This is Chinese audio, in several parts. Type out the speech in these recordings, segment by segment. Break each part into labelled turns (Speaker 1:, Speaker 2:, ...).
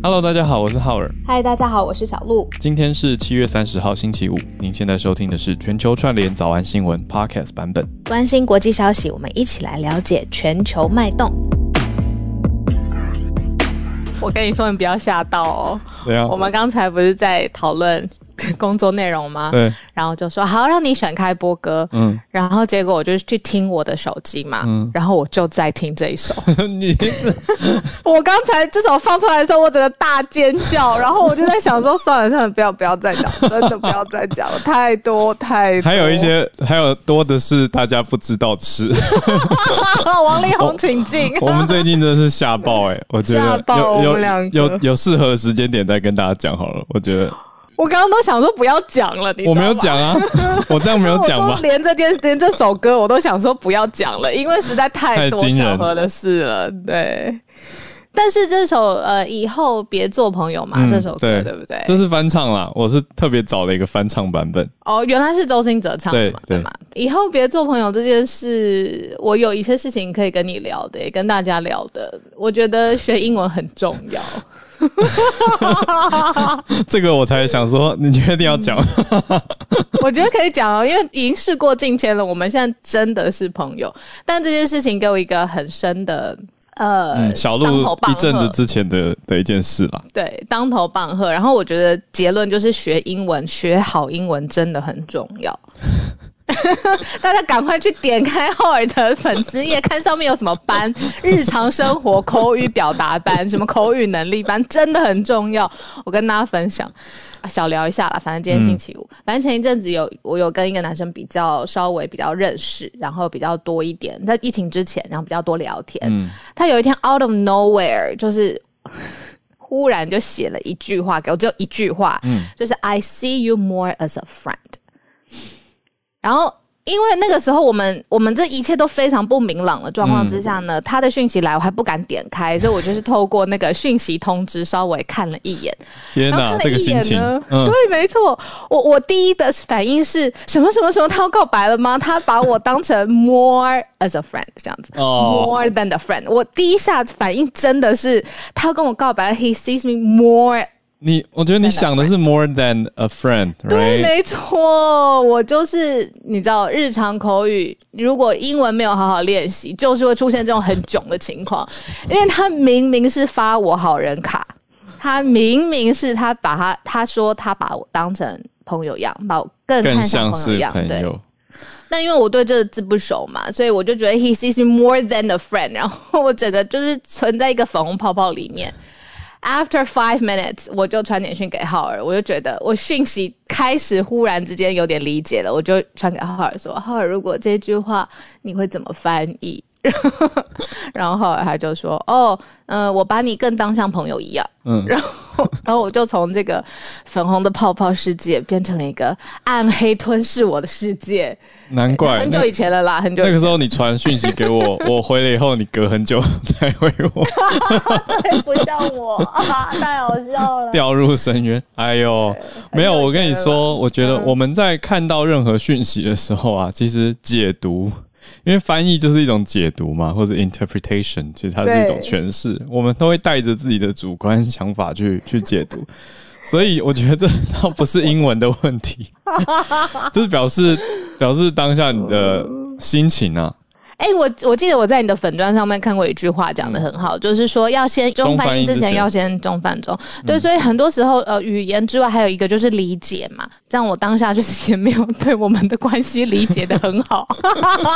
Speaker 1: Hello，大家好，我是浩尔。
Speaker 2: 嗨，大家好，我是小鹿。
Speaker 1: 今天是七月三十号，星期五。您现在收听的是全球串联早安新闻 Podcast 版本。
Speaker 2: 关心国际消息，我们一起来了解全球脉动。我跟你说，你不要吓到哦。
Speaker 1: 对啊。
Speaker 2: 我们刚才不是在讨论 工作内容吗？
Speaker 1: 对，
Speaker 2: 然后就说好让你选开播歌，嗯，然后结果我就去听我的手机嘛，嗯，然后我就在听这一首。你 我刚才这首放出来的时候，我整个大尖叫，然后我就在想说，算了算了，不要不要再讲，真的不要再讲了，太多太多。
Speaker 1: 还有一些，还有多的是大家不知道吃。
Speaker 2: 王力宏，请进。
Speaker 1: 我们最近真的是吓爆哎、欸，我觉得有有有有适合的时间点再跟大家讲好了，我觉得。
Speaker 2: 我刚刚都想说不要讲了，你？
Speaker 1: 我没有讲啊，我这样没有讲吗？
Speaker 2: 连这件连这首歌我都想说不要讲了，因为实在太多巧合的事了。对，但是这首呃以后别做朋友嘛，嗯、这首歌对，对不对？
Speaker 1: 这是翻唱啦，我是特别找了一个翻唱版本。
Speaker 2: 哦，原来是周兴哲唱的嘛，对，对，对嘛？以后别做朋友这件事，我有一些事情可以跟你聊的，也跟大家聊的。我觉得学英文很重要。
Speaker 1: 这个我才想说，你确定要讲？
Speaker 2: 我觉得可以讲哦，因为已经事过境迁了，我们现在真的是朋友。但这件事情给我一个很深的呃，
Speaker 1: 嗯、小鹿一阵子之前的的一件事啦。
Speaker 2: 对，当头棒喝。然后我觉得结论就是学英文，学好英文真的很重要。大家赶快去点开浩尔的粉丝页，看上面有什么班，日常生活口语表达班，什么口语能力班，真的很重要。我跟大家分享，小聊一下啦。反正今天星期五，嗯、反正前一阵子有我有跟一个男生比较稍微比较认识，然后比较多一点，在疫情之前，然后比较多聊天。嗯、他有一天 out of nowhere 就是 忽然就写了一句话给我，只有一句话，嗯、就是 I see you more as a friend。然后，因为那个时候我们我们这一切都非常不明朗的状况之下呢，嗯、他的讯息来我还不敢点开，所以我就是透过那个讯息通知稍微看了一眼。
Speaker 1: 天哪，这个心情，嗯、
Speaker 2: 对，没错，我我第一的反应是什么什么什么？他要告白了吗？他把我当成 more as a friend 这样子、哦、，more than a friend。我第一下反应真的是他要跟我告白，he sees me more。
Speaker 1: 你，我觉得你想的是 more than a friend，
Speaker 2: 对，没错，我就是你知道，日常口语，如果英文没有好好练习，就是会出现这种很囧的情况。因为他明明是发我好人卡，他明明是他把他他说他把我当成朋友一样，把我更看像朋友一样，对。但因为我对这个字不熟嘛，所以我就觉得 he sees me more than a friend，然后我整个就是存在一个粉红泡泡里面。After five minutes，我就传简讯给浩儿，我就觉得我讯息开始忽然之间有点理解了，我就传给浩儿说：“浩儿，如果这句话你会怎么翻译？”然后 他就说：“哦，嗯、呃，我把你更当像朋友一样。”嗯，然后 然后我就从这个粉红的泡泡世界变成了一个暗黑吞噬我的世界。
Speaker 1: 难怪
Speaker 2: 很久以前了啦，很久以前。
Speaker 1: 那个时候你传讯息给我，我回了以后，你隔很久才回我。
Speaker 2: 对，不像我，啊，太好笑了。
Speaker 1: 掉入深渊。哎呦，没有，我跟你说，我觉得我们在看到任何讯息的时候啊，其实解读。因为翻译就是一种解读嘛，或者 interpretation，其实它是一种诠释。我们都会带着自己的主观想法去 去解读，所以我觉得这倒不是英文的问题，这是表示表示当下你的心情啊。
Speaker 2: 哎、欸，我我记得我在你的粉专上面看过一句话，讲的很好，嗯、就是说要先中翻译之前要先中翻中。对，嗯、所以很多时候呃，语言之外还有一个就是理解嘛。这样我当下就是也没有对我们的关系理解的很好，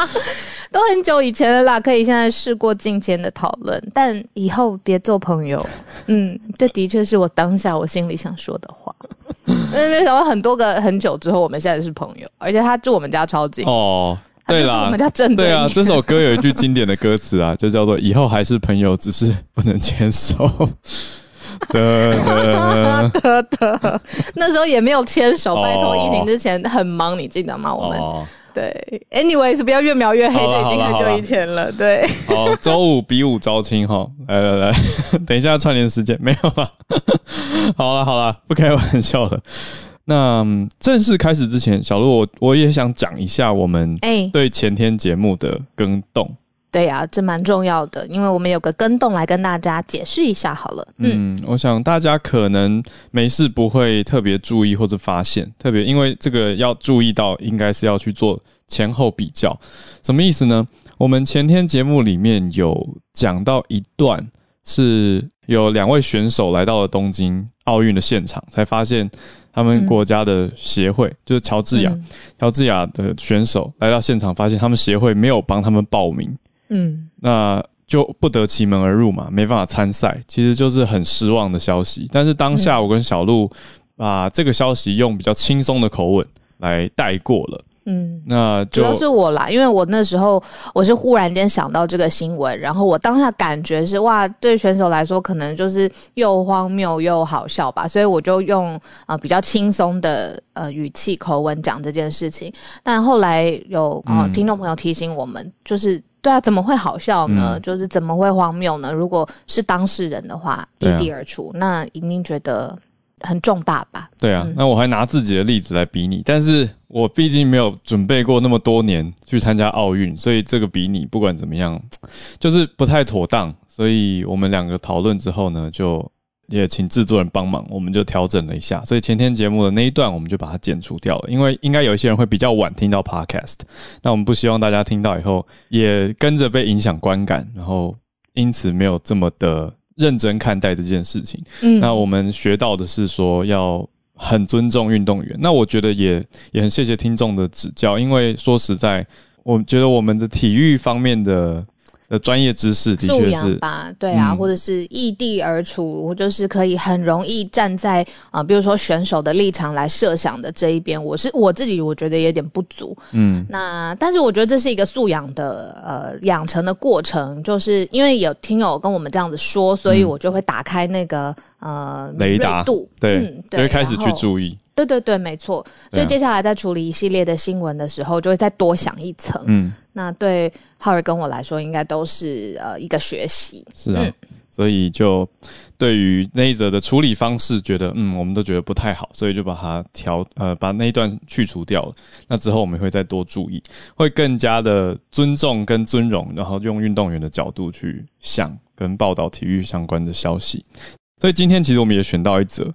Speaker 2: 都很久以前了啦，可以现在事过境迁的讨论，但以后别做朋友。嗯，这的确是我当下我心里想说的话。因为没想到很多个很久之后，我们现在是朋友，而且他住我们家超近哦。
Speaker 1: 对啦，对啊，这首歌有一句经典的歌词啊，就叫做“以后还是朋友，只是不能牵手。”得得得得，
Speaker 2: 那时候也没有牵手，拜托，疫情之前很忙，你记得吗？我们对，anyways，不要越描越黑，这已经很久以前了。对，
Speaker 1: 好，周五比武招亲哈，来来来，等一下串联时间没有了，好了好了，不开玩笑了。那正式开始之前，小鹿我我也想讲一下我们对前天节目的更动。
Speaker 2: 对呀、啊，这蛮重要的，因为我们有个跟动来跟大家解释一下好了。
Speaker 1: 嗯，嗯，我想大家可能没事不会特别注意或者发现，特别因为这个要注意到，应该是要去做前后比较。什么意思呢？我们前天节目里面有讲到一段，是有两位选手来到了东京奥运的现场，才发现他们国家的协会，嗯、就是乔治亚，乔、嗯、治亚的选手来到现场，发现他们协会没有帮他们报名。嗯，那就不得其门而入嘛，没办法参赛，其实就是很失望的消息。但是当下我跟小鹿把这个消息用比较轻松的口吻来带过了。嗯，那就主
Speaker 2: 要是我啦，因为我那时候我是忽然间想到这个新闻，然后我当下感觉是哇，对选手来说可能就是又荒谬又好笑吧，所以我就用呃比较轻松的呃语气口吻讲这件事情。但后来有呃听众朋友提醒我们，嗯、就是。对啊，怎么会好笑呢？嗯、就是怎么会荒谬呢？如果是当事人的话，一地而处，啊、那一定觉得很重大吧？
Speaker 1: 对啊，嗯、那我还拿自己的例子来比拟，但是我毕竟没有准备过那么多年去参加奥运，所以这个比拟不管怎么样，就是不太妥当。所以我们两个讨论之后呢，就。也请制作人帮忙，我们就调整了一下，所以前天节目的那一段我们就把它剪除掉了，因为应该有一些人会比较晚听到 podcast，那我们不希望大家听到以后也跟着被影响观感，然后因此没有这么的认真看待这件事情。嗯，那我们学到的是说要很尊重运动员，那我觉得也也很谢谢听众的指教，因为说实在，我觉得我们的体育方面的。的专业知识的确是
Speaker 2: 吧，对啊，嗯、或者是异地而处，就是可以很容易站在啊、呃，比如说选手的立场来设想的这一边，我是我自己我觉得有点不足，嗯，那但是我觉得这是一个素养的呃养成的过程，就是因为有听友跟我们这样子说，所以我就会打开那个、嗯、呃雷达度，
Speaker 1: 对，嗯、对，就会开始去注意。
Speaker 2: 对对对，没错。所以接下来在处理一系列的新闻的时候，就会再多想一层。嗯，那对浩尔跟我来说，应该都是呃一个学习。
Speaker 1: 是啊，嗯、所以就对于那一则的处理方式，觉得嗯，我们都觉得不太好，所以就把它调呃把那一段去除掉了。那之后我们会再多注意，会更加的尊重跟尊荣，然后用运动员的角度去想跟报道体育相关的消息。所以今天其实我们也选到一则。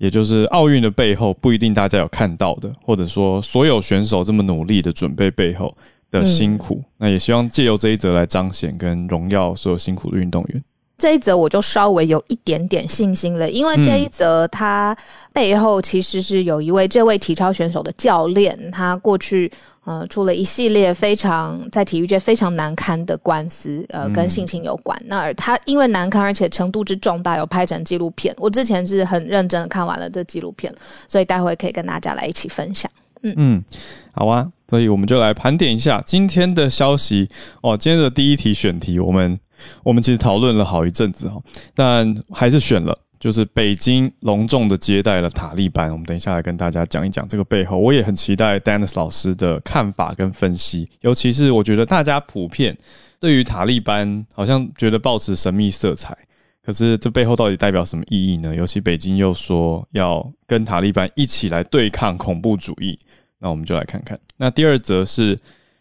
Speaker 1: 也就是奥运的背后不一定大家有看到的，或者说所有选手这么努力的准备背后的辛苦，嗯、那也希望借由这一则来彰显跟荣耀所有辛苦的运动员。
Speaker 2: 这一则我就稍微有一点点信心了，因为这一则它背后其实是有一位这位体操选手的教练，他过去呃出了一系列非常在体育界非常难堪的官司，呃跟性侵有关。嗯、那而他因为难堪而且程度之重大，有拍成纪录片。我之前是很认真的看完了这纪录片，所以待会可以跟大家来一起分享。嗯嗯，
Speaker 1: 好啊，所以我们就来盘点一下今天的消息哦。今天的第一题选题我们。我们其实讨论了好一阵子哈，但还是选了，就是北京隆重的接待了塔利班。我们等一下来跟大家讲一讲这个背后，我也很期待 Dennis 老师的看法跟分析。尤其是我觉得大家普遍对于塔利班好像觉得抱持神秘色彩，可是这背后到底代表什么意义呢？尤其北京又说要跟塔利班一起来对抗恐怖主义，那我们就来看看。那第二则是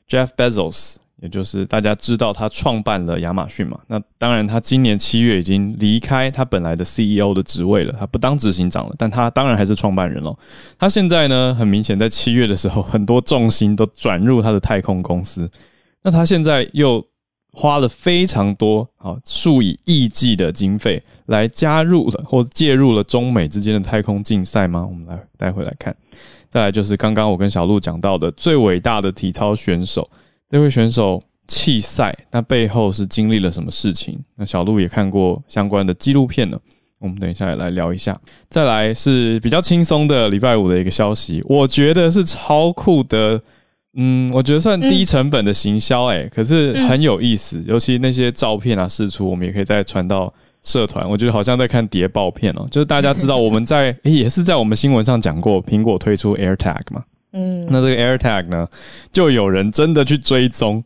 Speaker 1: Jeff Bezos。也就是大家知道他创办了亚马逊嘛，那当然他今年七月已经离开他本来的 CEO 的职位了，他不当执行长了，但他当然还是创办人喽。他现在呢，很明显在七月的时候，很多重心都转入他的太空公司。那他现在又花了非常多啊数以亿计的经费来加入了或介入了中美之间的太空竞赛吗？我们来待会来看。再来就是刚刚我跟小鹿讲到的最伟大的体操选手。这位选手弃赛，那背后是经历了什么事情？那小鹿也看过相关的纪录片了，我们等一下也来聊一下。再来是比较轻松的礼拜五的一个消息，我觉得是超酷的，嗯，我觉得算低成本的行销，哎，可是很有意思，尤其那些照片啊试出，我们也可以再传到社团，我觉得好像在看谍报片哦，就是大家知道我们在，诶，也是在我们新闻上讲过，苹果推出 AirTag 嘛。嗯，那这个 AirTag 呢，就有人真的去追踪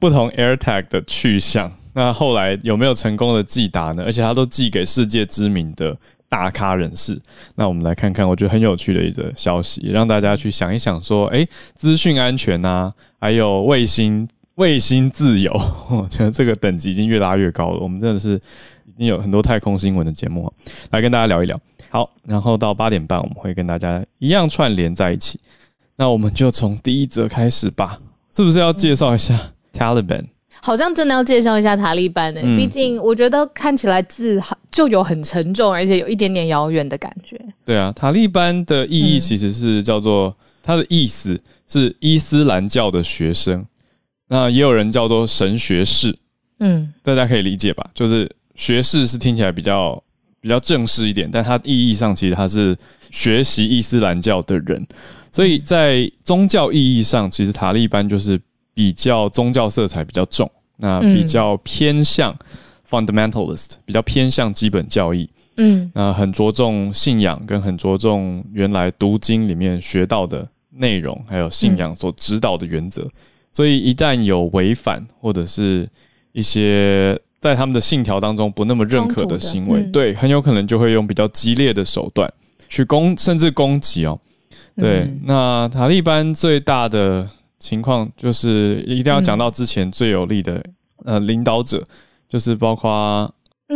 Speaker 1: 不同 AirTag 的去向。那后来有没有成功的寄达呢？而且他都寄给世界知名的大咖人士。那我们来看看，我觉得很有趣的一个消息，让大家去想一想，说，诶，资讯安全啊，还有卫星卫星自由，我觉得这个等级已经越拉越高了。我们真的是已经有很多太空新闻的节目来跟大家聊一聊。好，然后到八点半我们会跟大家一样串联在一起。那我们就从第一则开始吧，是不是要介绍一下 Taliban？
Speaker 2: 好像真的要介绍一下塔利班呢、欸，毕、嗯、竟我觉得看起来字就有很沉重，而且有一点点遥远的感觉。
Speaker 1: 对啊，塔利班的意义其实是叫做、嗯、它的意思是伊斯兰教的学生，那也有人叫做神学士，嗯，大家可以理解吧？就是学士是听起来比较比较正式一点，但它意义上其实它是学习伊斯兰教的人，所以在宗教意义上，其实塔利班就是。比较宗教色彩比较重，那比较偏向 fundamentalist，比较偏向基本教义，嗯，那很着重信仰，跟很着重原来读经里面学到的内容，还有信仰所指导的原则。所以一旦有违反或者是一些在他们的信条当中不那么认可的行为，对，很有可能就会用比较激烈的手段去攻，甚至攻击哦。对，那塔利班最大的。情况就是一定要讲到之前最有力的、嗯、呃领导者，就是包括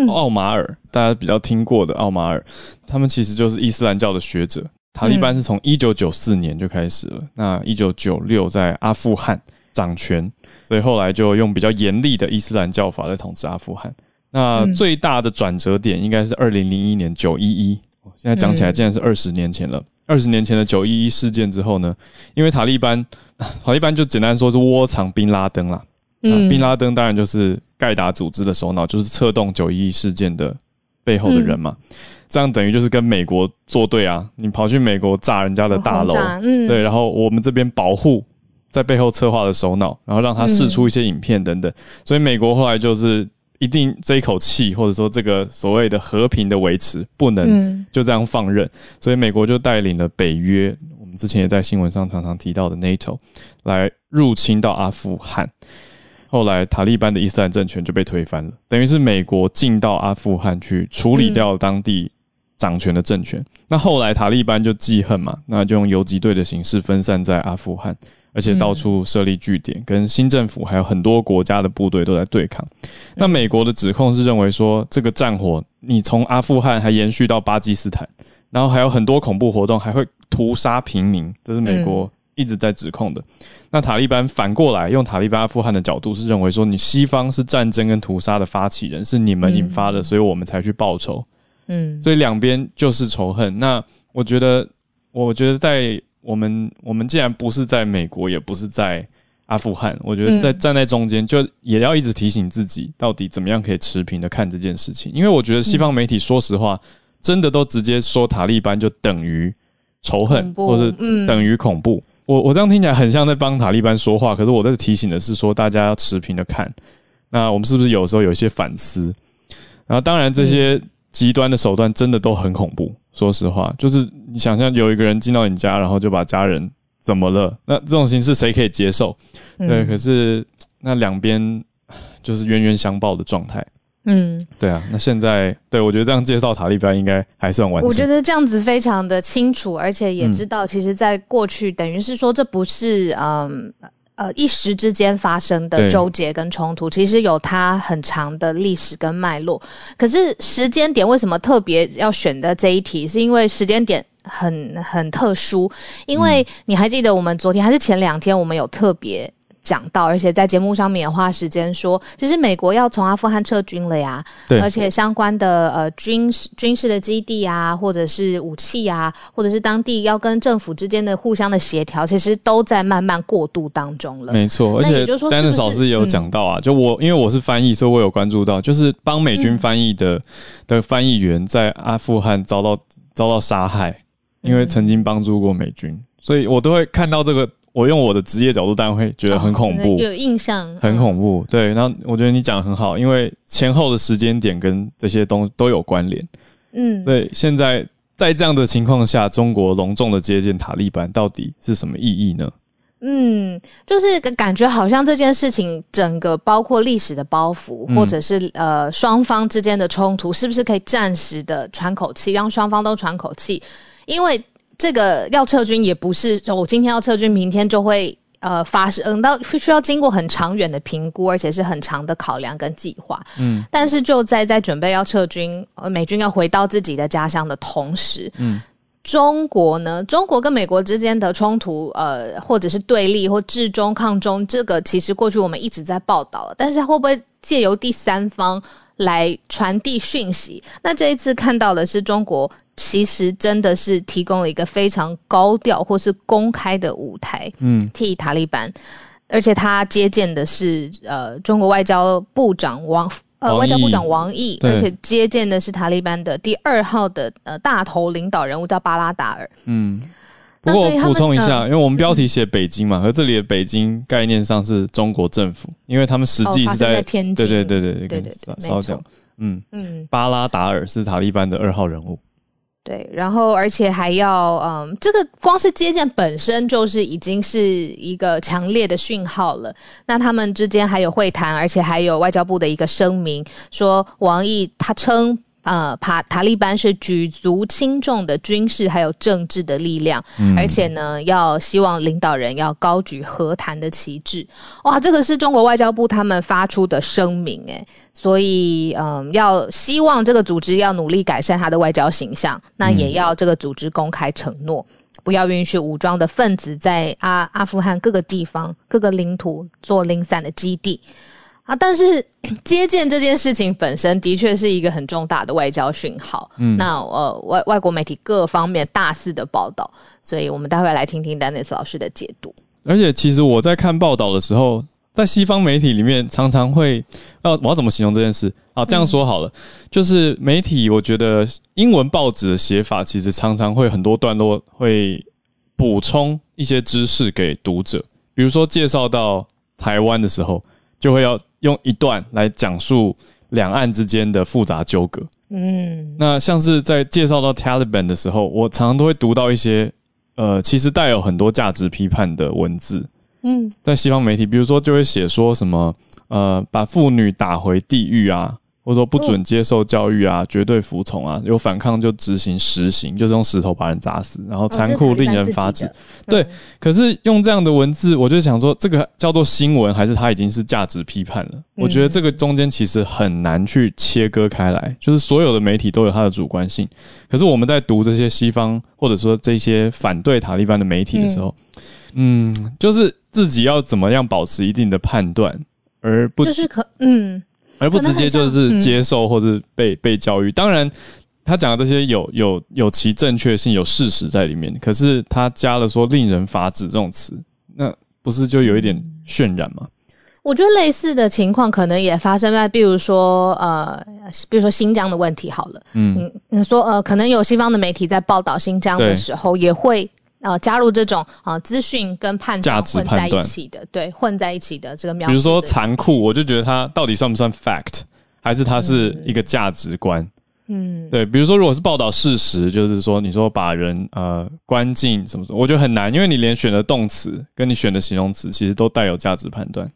Speaker 1: 奥马尔，嗯、大家比较听过的奥马尔，他们其实就是伊斯兰教的学者。塔利班是从一九九四年就开始了，嗯、那一九九六在阿富汗掌权，所以后来就用比较严厉的伊斯兰教法来统治阿富汗。那最大的转折点应该是二零零一年九一一，现在讲起来竟然是二十年前了。二十年前的九一一事件之后呢，因为塔利班。塔利班就简单说是窝藏宾拉登啦。嗯，宾拉登当然就是盖达组织的首脑，就是策动九一一事件的背后的人嘛。嗯、这样等于就是跟美国作对啊！你跑去美国炸人家的大楼，嗯，对，然后我们这边保护在背后策划的首脑，然后让他试出一些影片等等。所以美国后来就是一定这一口气，或者说这个所谓的和平的维持不能就这样放任，所以美国就带领了北约。我们之前也在新闻上常常提到的 NATO 来入侵到阿富汗，后来塔利班的伊斯兰政权就被推翻了，等于是美国进到阿富汗去处理掉当地掌权的政权。那后来塔利班就记恨嘛，那就用游击队的形式分散在阿富汗，而且到处设立据点，跟新政府还有很多国家的部队都在对抗。那美国的指控是认为说，这个战火你从阿富汗还延续到巴基斯坦。然后还有很多恐怖活动，还会屠杀平民，这是美国一直在指控的。嗯、那塔利班反过来用塔利班阿富汗的角度是认为说，你西方是战争跟屠杀的发起人，是你们引发的，所以我们才去报仇。嗯，所以两边就是仇恨。那我觉得，我觉得在我们我们既然不是在美国，也不是在阿富汗，我觉得在站在中间，就也要一直提醒自己，到底怎么样可以持平的看这件事情。因为我觉得西方媒体，说实话。真的都直接说塔利班就等于仇恨，或是等于恐怖。我我这样听起来很像在帮塔利班说话，可是我在提醒的是说大家要持平的看。那我们是不是有时候有一些反思？然后当然这些极端的手段真的都很恐怖。说实话，就是你想象有一个人进到你家，然后就把家人怎么了？那这种形式谁可以接受？对，可是那两边就是冤冤相报的状态。嗯，对啊，那现在对我觉得这样介绍塔利班应该还算完整。我觉得
Speaker 2: 这样子非常的清楚，而且也知道，其实，在过去等于是说，这不是嗯呃一时之间发生的纠结跟冲突，其实有它很长的历史跟脉络。可是时间点为什么特别要选的这一题？是因为时间点很很特殊，因为你还记得我们昨天还是前两天，我们有特别。讲到，而且在节目上面也花时间说，其实美国要从阿富汗撤军了呀，对，而且相关的呃军事军事的基地啊，或者是武器啊，或者是当地要跟政府之间的互相的协调，其实都在慢慢过渡当中了。
Speaker 1: 没错，而且丹尼斯老师也有讲到啊，就我因为我是翻译，所以我有关注到，就是帮美军翻译的、嗯、的翻译员在阿富汗遭到遭到杀害，因为曾经帮助过美军，所以我都会看到这个。我用我的职业角度，当然会觉得很恐怖，哦、
Speaker 2: 有印象，
Speaker 1: 很恐怖。嗯、对，然后我觉得你讲的很好，因为前后的时间点跟这些东西都有关联。嗯，所以现在在这样的情况下，中国隆重的接见塔利班，到底是什么意义呢？
Speaker 2: 嗯，就是感觉好像这件事情整个包括历史的包袱，嗯、或者是呃双方之间的冲突，是不是可以暂时的喘口气，让双方都喘口气？因为这个要撤军也不是我今天要撤军，明天就会呃发生，到需要经过很长远的评估，而且是很长的考量跟计划。嗯，但是就在在准备要撤军，呃，美军要回到自己的家乡的同时，嗯。中国呢？中国跟美国之间的冲突，呃，或者是对立或制中抗中，这个其实过去我们一直在报道了。但是会不会借由第三方来传递讯息？那这一次看到的是中国其实真的是提供了一个非常高调或是公开的舞台，嗯，替塔利班，而且他接见的是呃中国外交部长王。呃，外交部长王毅，而且接见的是塔利班的第二号的呃大头领导人物，叫巴拉达尔。嗯，
Speaker 1: 不过补充一下，因为我们标题写北京嘛，和、嗯、这里的北京概念上是中国政府，因为他们实际是在，
Speaker 2: 天津。
Speaker 1: 对对对对对对对，稍讲。嗯嗯，巴拉达尔是塔利班的二号人物。
Speaker 2: 对，然后而且还要，嗯，这个光是接见本身就是已经是一个强烈的讯号了。那他们之间还有会谈，而且还有外交部的一个声明，说王毅他称。呃，塔塔利班是举足轻重的军事还有政治的力量，嗯、而且呢，要希望领导人要高举和谈的旗帜。哇，这个是中国外交部他们发出的声明，诶，所以嗯、呃，要希望这个组织要努力改善他的外交形象，那也要这个组织公开承诺，嗯、不要允许武装的分子在阿阿富汗各个地方、各个领土做零散的基地。啊，但是 接见这件事情本身的确是一个很重大的外交讯号。嗯，那呃外外国媒体各方面大肆的报道，所以我们待会来听听 Dennis 老师的解读。
Speaker 1: 而且，其实我在看报道的时候，在西方媒体里面常常会，要我要怎么形容这件事？啊，这样说好了，嗯、就是媒体，我觉得英文报纸的写法其实常常会很多段落会补充一些知识给读者，比如说介绍到台湾的时候，就会要。用一段来讲述两岸之间的复杂纠葛。嗯，那像是在介绍到 Taliban 的时候，我常常都会读到一些呃，其实带有很多价值批判的文字。嗯，在西方媒体，比如说就会写说什么呃，把妇女打回地狱啊。或者说不准接受教育啊，绝对服从啊，有反抗就执行实刑，就是用石头把人砸死，然后残酷令人发指。对，可是用这样的文字，我就想说，这个叫做新闻，还是它已经是价值批判了？我觉得这个中间其实很难去切割开来，就是所有的媒体都有它的主观性。可是我们在读这些西方或者说这些反对塔利班的媒体的时候，嗯，就是自己要怎么样保持一定的判断，而不
Speaker 2: 就是可嗯。
Speaker 1: 而不直接就是接受或者被、嗯、被教育，当然他讲的这些有有有其正确性，有事实在里面。可是他加了说“令人发指”这种词，那不是就有一点渲染吗？
Speaker 2: 我觉得类似的情况可能也发生在，比如说呃，比如说新疆的问题好了，嗯，你说呃，可能有西方的媒体在报道新疆的时候也会。呃，加入这种啊资讯跟判断混在一起的，对，混在一起的这个描述。
Speaker 1: 比如说残酷，我就觉得它到底算不算 fact，还是它是一个价值观？嗯，对。比如说，如果是报道事实，就是说你说把人呃关进什么什么，我觉得很难，因为你连选的动词跟你选的形容词，其实都带有价值判断。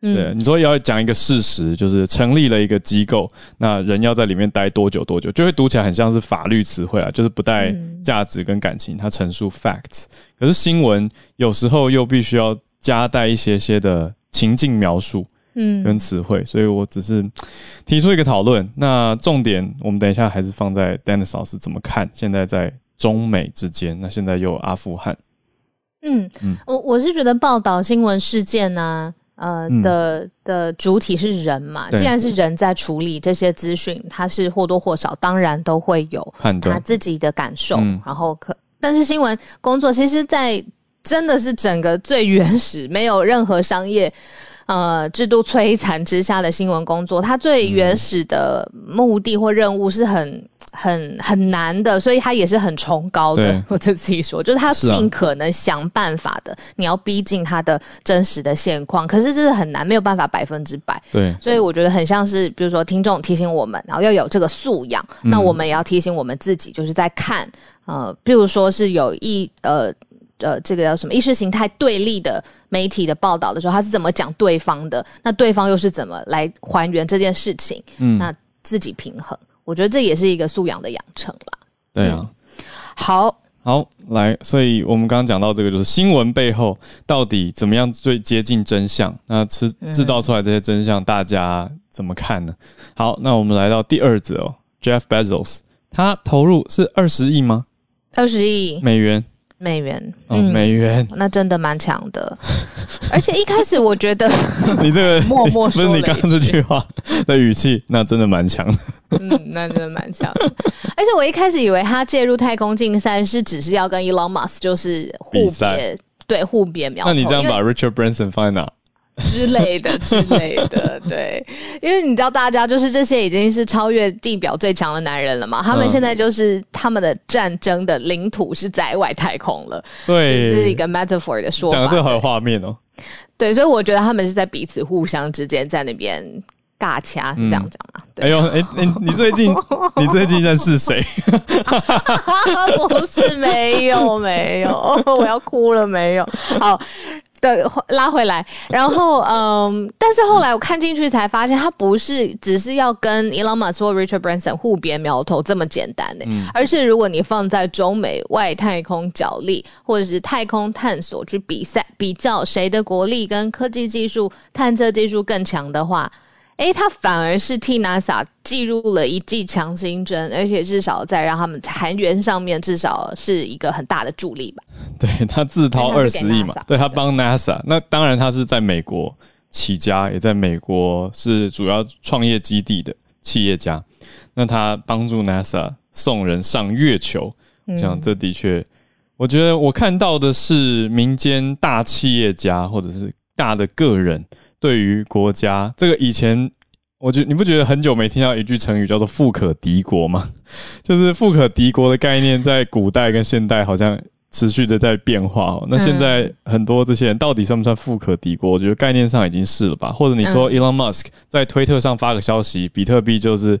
Speaker 1: 嗯、对，你说要讲一个事实，就是成立了一个机构，那人要在里面待多久多久，就会读起来很像是法律词汇啊，就是不带价值跟感情，它陈述 facts。可是新闻有时候又必须要加带一些些的情境描述，嗯，跟词汇，所以我只是提出一个讨论。那重点我们等一下还是放在 Dennis 老师怎么看现在在中美之间，那现在又阿富汗，
Speaker 2: 嗯嗯，我我是觉得报道新闻事件呢、啊。呃的的主体是人嘛？既然是人在处理这些资讯，他是或多或少当然都会有他自己的感受。然后可，但是新闻工作其实，在真的是整个最原始、没有任何商业呃制度摧残之下的新闻工作，它最原始的目的或任务是很。很很难的，所以它也是很崇高的。我就自己说，就是他尽可能想办法的，啊、你要逼近他的真实的现况。可是这是很难，没有办法百分之百。
Speaker 1: 对，
Speaker 2: 所以我觉得很像是，比如说听众提醒我们，然后要有这个素养，嗯、那我们也要提醒我们自己，就是在看呃，比如说是有一呃呃，这个叫什么意识形态对立的媒体的报道的时候，他是怎么讲对方的？那对方又是怎么来还原这件事情？嗯，那自己平衡。我觉得这也是一个素养的养成啦。
Speaker 1: 对啊、嗯，
Speaker 2: 好，
Speaker 1: 好，来，所以我们刚刚讲到这个，就是新闻背后到底怎么样最接近真相？那制制造出来这些真相，大家怎么看呢？好，那我们来到第二则哦，Jeff Bezos，他投入是二十亿吗？
Speaker 2: 二十亿
Speaker 1: 美元。
Speaker 2: 美元，
Speaker 1: 嗯，美元，
Speaker 2: 那真的蛮强的。而且一开始我觉得，
Speaker 1: 你这个
Speaker 2: 默默说
Speaker 1: 不是你刚刚这句话 的语气，那真的蛮强的。
Speaker 2: 嗯，那真的蛮强。而且我一开始以为他介入太空竞赛是只是要跟 Elon Musk 就是互别，对，互别苗头。
Speaker 1: 那你这样把 Richard Branson 放在哪？
Speaker 2: 之类的之类的，对，因为你知道，大家就是这些已经是超越地表最强的男人了嘛。他们现在就是他们的战争的领土是在外太空了，对，这是一个 metaphor 的说法。
Speaker 1: 讲的这个好有画面哦。
Speaker 2: 对，所以我觉得他们是在彼此互相之间在那边尬掐，是这样讲吗？对。
Speaker 1: 哎呦，哎哎，你最近 你最近认识谁？
Speaker 2: 不是，没有没有，我要哭了，没有。好。对，拉回来，然后嗯，但是后来我看进去才发现，他不是只是要跟 Elon Musk 或 Richard Branson 互别苗头这么简单的，嗯，而是如果你放在中美外太空角力或者是太空探索去比赛比较谁的国力跟科技技术、探测技术更强的话。诶，他反而是替 NASA 记入了一剂强心针，而且至少在让他们裁员上面至少是一个很大的助力吧。
Speaker 1: 对，他自掏二十亿嘛，对，他帮 NASA，那当然他是在美国起家，也在美国是主要创业基地的企业家。那他帮助 NASA 送人上月球，这样这的确，我觉得我看到的是民间大企业家或者是大的个人。对于国家，这个以前，我觉得你不觉得很久没听到一句成语叫做“富可敌国”吗？就是“富可敌国”的概念，在古代跟现代好像持续的在变化哦。那现在很多这些人到底算不算富可敌国？我觉得概念上已经是了吧。或者你说 Elon Musk 在推特上发个消息，比特币就是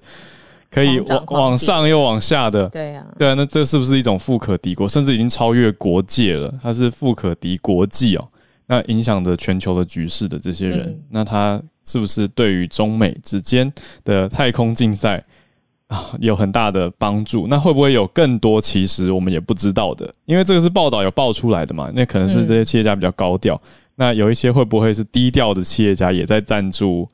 Speaker 1: 可以往往上又往下的，
Speaker 2: 对呀，
Speaker 1: 对啊，那这是不是一种富可敌国？甚至已经超越国界了？它是富可敌国际哦。那影响着全球的局势的这些人，嗯、那他是不是对于中美之间的太空竞赛啊有很大的帮助？那会不会有更多其实我们也不知道的？因为这个是报道有爆出来的嘛？那可能是这些企业家比较高调，嗯、那有一些会不会是低调的企业家也在赞助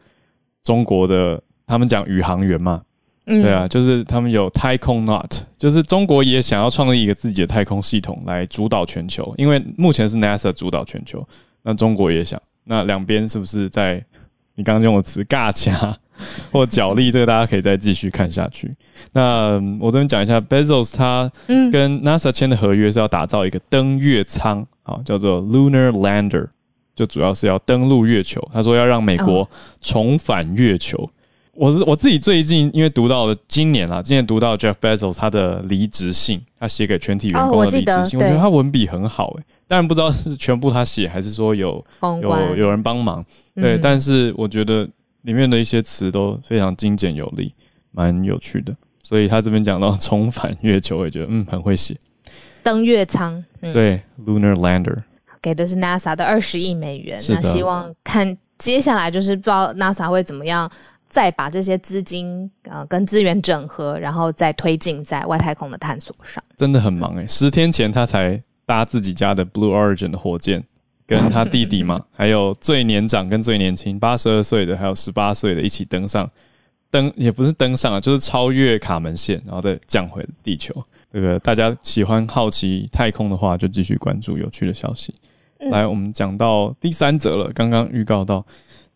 Speaker 1: 中国的？他们讲宇航员嘛，嗯、对啊，就是他们有太空 not，就是中国也想要创立一个自己的太空系统来主导全球，因为目前是 NASA 主导全球。那中国也想，那两边是不是在你刚刚用的词尬掐或角力？这个大家可以再继续看下去。那我这边讲一下，Bezos 他跟 NASA 签的合约是要打造一个登月舱，啊，叫做 Lunar Lander，就主要是要登陆月球。他说要让美国重返月球。我是我自己最近因为读到了今年啊，今年读到 Jeff Bezos 他的离职信，他写给全体员工的离职信，我，我觉得他文笔很好诶、欸。当然不知道是全部他写，还是说有有有人帮忙，对。嗯、但是我觉得里面的一些词都非常精简有力，蛮有趣的。所以他这边讲到重返月球，我也觉得嗯很会写。
Speaker 2: 登月舱，嗯、对
Speaker 1: ，Lunar Lander
Speaker 2: 给的是 NASA 的二十亿美元，那希望看接下来就是不知道 NASA 会怎么样。再把这些资金啊、呃、跟资源整合，然后再推进在外太空的探索上，
Speaker 1: 真的很忙诶。十天前他才搭自己家的 Blue Origin 的火箭，跟他弟弟嘛，还有最年长跟最年轻八十二岁的，还有十八岁的一起登上，登也不是登上啊，就是超越卡门线，然后再降回地球。这个大家喜欢好奇太空的话，就继续关注有趣的消息。嗯、来，我们讲到第三则了，刚刚预告到。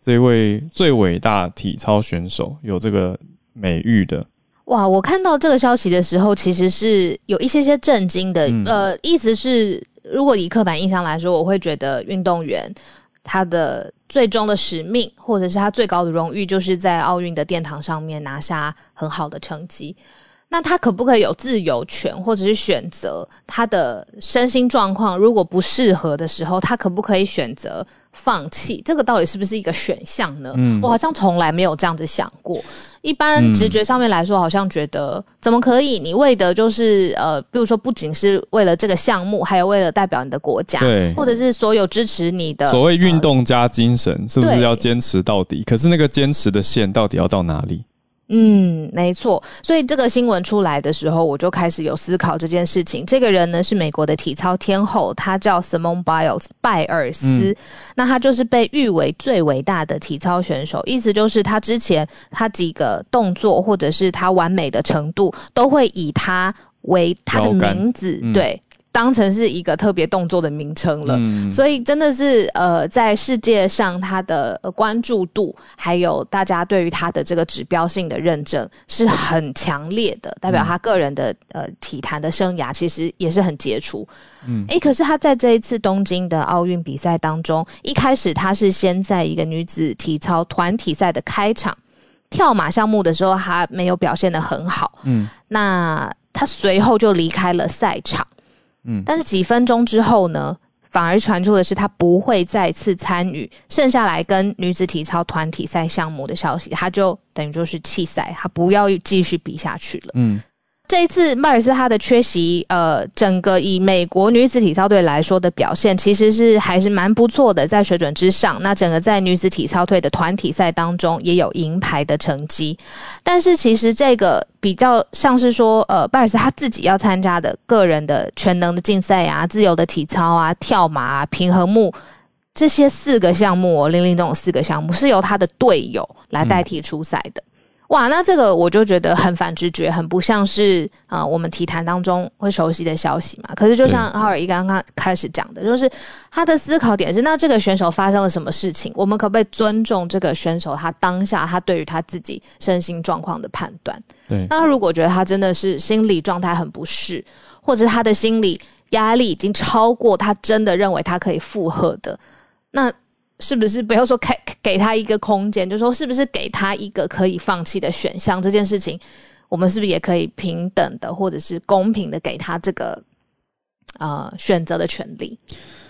Speaker 1: 这位最伟大体操选手有这个美誉的
Speaker 2: 哇！我看到这个消息的时候，其实是有一些些震惊的。嗯、呃，意思是，如果以刻板印象来说，我会觉得运动员他的最终的使命，或者是他最高的荣誉，就是在奥运的殿堂上面拿下很好的成绩。那他可不可以有自由权，或者是选择他的身心状况如果不适合的时候，他可不可以选择？放弃这个到底是不是一个选项呢？嗯，我好像从来没有这样子想过。一般直觉上面来说，好像觉得怎么可以？你为的就是呃，比如说不仅是为了这个项目，还有为了代表你的国家，对，或者是所有支持你的
Speaker 1: 所谓运动家精神，是不是要坚持到底？可是那个坚持的线到底要到哪里？
Speaker 2: 嗯，没错。所以这个新闻出来的时候，我就开始有思考这件事情。这个人呢，是美国的体操天后，他叫 Simone Biles 拜尔斯。嗯、那他就是被誉为最伟大的体操选手，意思就是他之前他几个动作或者是他完美的程度，都会以他为他的名字，嗯、对。当成是一个特别动作的名称了，嗯、所以真的是呃，在世界上他的关注度，还有大家对于他的这个指标性的认证是很强烈的，代表他个人的呃体坛的生涯其实也是很杰出。嗯，诶，可是他在这一次东京的奥运比赛当中，一开始他是先在一个女子体操团体赛的开场跳马项目的时候，他没有表现的很好。嗯，那他随后就离开了赛场。嗯，但是几分钟之后呢，反而传出的是他不会再次参与剩下来跟女子体操团体赛项目的消息，他就等于就是弃赛，他不要继续比下去了。嗯。这一次，迈尔斯他的缺席，呃，整个以美国女子体操队来说的表现，其实是还是蛮不错的，在水准之上。那整个在女子体操队的团体赛当中，也有银牌的成绩。但是，其实这个比较像是说，呃，迈尔斯他自己要参加的个人的全能的竞赛啊，自由的体操啊，跳马啊，平衡木这些四个项目，哦，零零总总四个项目是由他的队友来代替出赛的。嗯哇，那这个我就觉得很反直觉，很不像是啊、呃、我们体坛当中会熟悉的消息嘛。可是就像浩尔一刚刚开始讲的，就是他的思考点是：那这个选手发生了什么事情？我们可不可以尊重这个选手他当下他对于他自己身心状况的判断？对。那如果觉得他真的是心理状态很不适，或者他的心理压力已经超过他真的认为他可以负荷的，那。是不是不要说开给他一个空间，就说是不是给他一个可以放弃的选项？这件事情，我们是不是也可以平等的，或者是公平的给他这个呃选择的权利？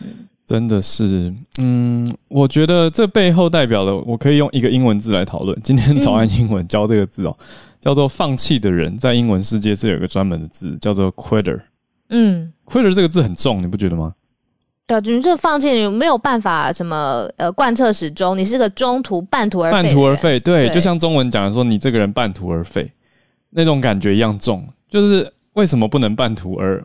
Speaker 1: 嗯，真的是，嗯，我觉得这背后代表了，我可以用一个英文字来讨论。今天早安英文教这个字哦，嗯、叫做“放弃的人”。在英文世界是有一个专门的字，叫做 “quitter”。嗯，“quitter” 这个字很重，你不觉得吗？
Speaker 2: 对，你就放弃，你没有办法什么呃贯彻始终，你是个中途半途而废。
Speaker 1: 半途而废，对，对就像中文讲的说，你这个人半途而废，那种感觉一样重。就是为什么不能半途而，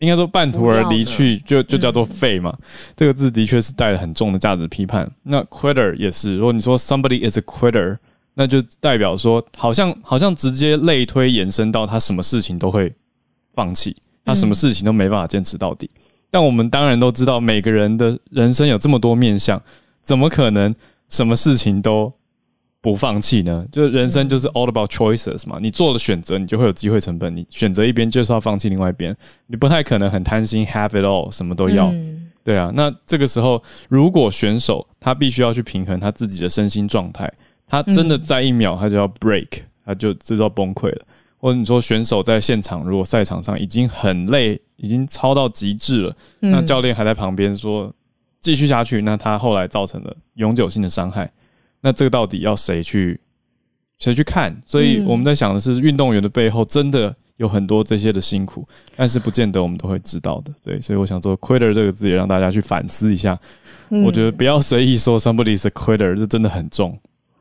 Speaker 1: 应该说半途而离去，就就叫做废嘛。嗯、这个字的确是带了很重的价值批判。那 quitter 也是，如果你说 somebody is a quitter，那就代表说，好像好像直接类推延伸到他什么事情都会放弃，他什么事情都没办法坚持到底。嗯但我们当然都知道，每个人的人生有这么多面相，怎么可能什么事情都不放弃呢？就人生就是 all about choices 嘛，你做了选择，你就会有机会成本。你选择一边，就是要放弃另外一边。你不太可能很贪心 have it all，什么都要。对啊，那这个时候，如果选手他必须要去平衡他自己的身心状态，他真的在一秒他就要 break，他就知道崩溃了。或者你说选手在现场，如果赛场上已经很累，已经超到极致了，嗯、那教练还在旁边说继续下去，那他后来造成了永久性的伤害，那这个到底要谁去谁去看？所以我们在想的是，运动员的背后真的有很多这些的辛苦，但是不见得我们都会知道的。对，所以我想说 “quitter” 这个字也让大家去反思一下。嗯、我觉得不要随意说 “somebody is a quitter”，这真的很重。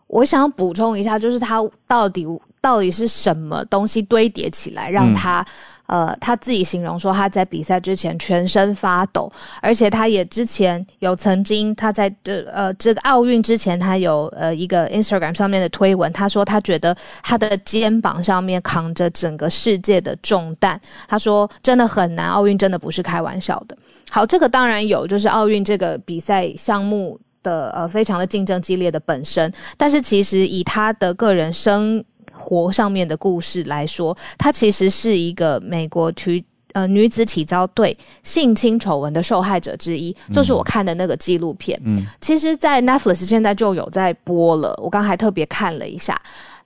Speaker 2: 我想要补充一下，就是他到底到底是什么东西堆叠起来，让他、嗯、呃他自己形容说他在比赛之前全身发抖，而且他也之前有曾经他在这呃这个奥运之前，他有呃一个 Instagram 上面的推文，他说他觉得他的肩膀上面扛着整个世界的重担，他说真的很难，奥运真的不是开玩笑的。好，这个当然有，就是奥运这个比赛项目。的呃，非常的竞争激烈的本身，但是其实以他的个人生活上面的故事来说，他其实是一个美国体呃女子体操队性侵丑闻的受害者之一，就是我看的那个纪录片。嗯，其实，在 Netflix 现在就有在播了，我刚还特别看了一下，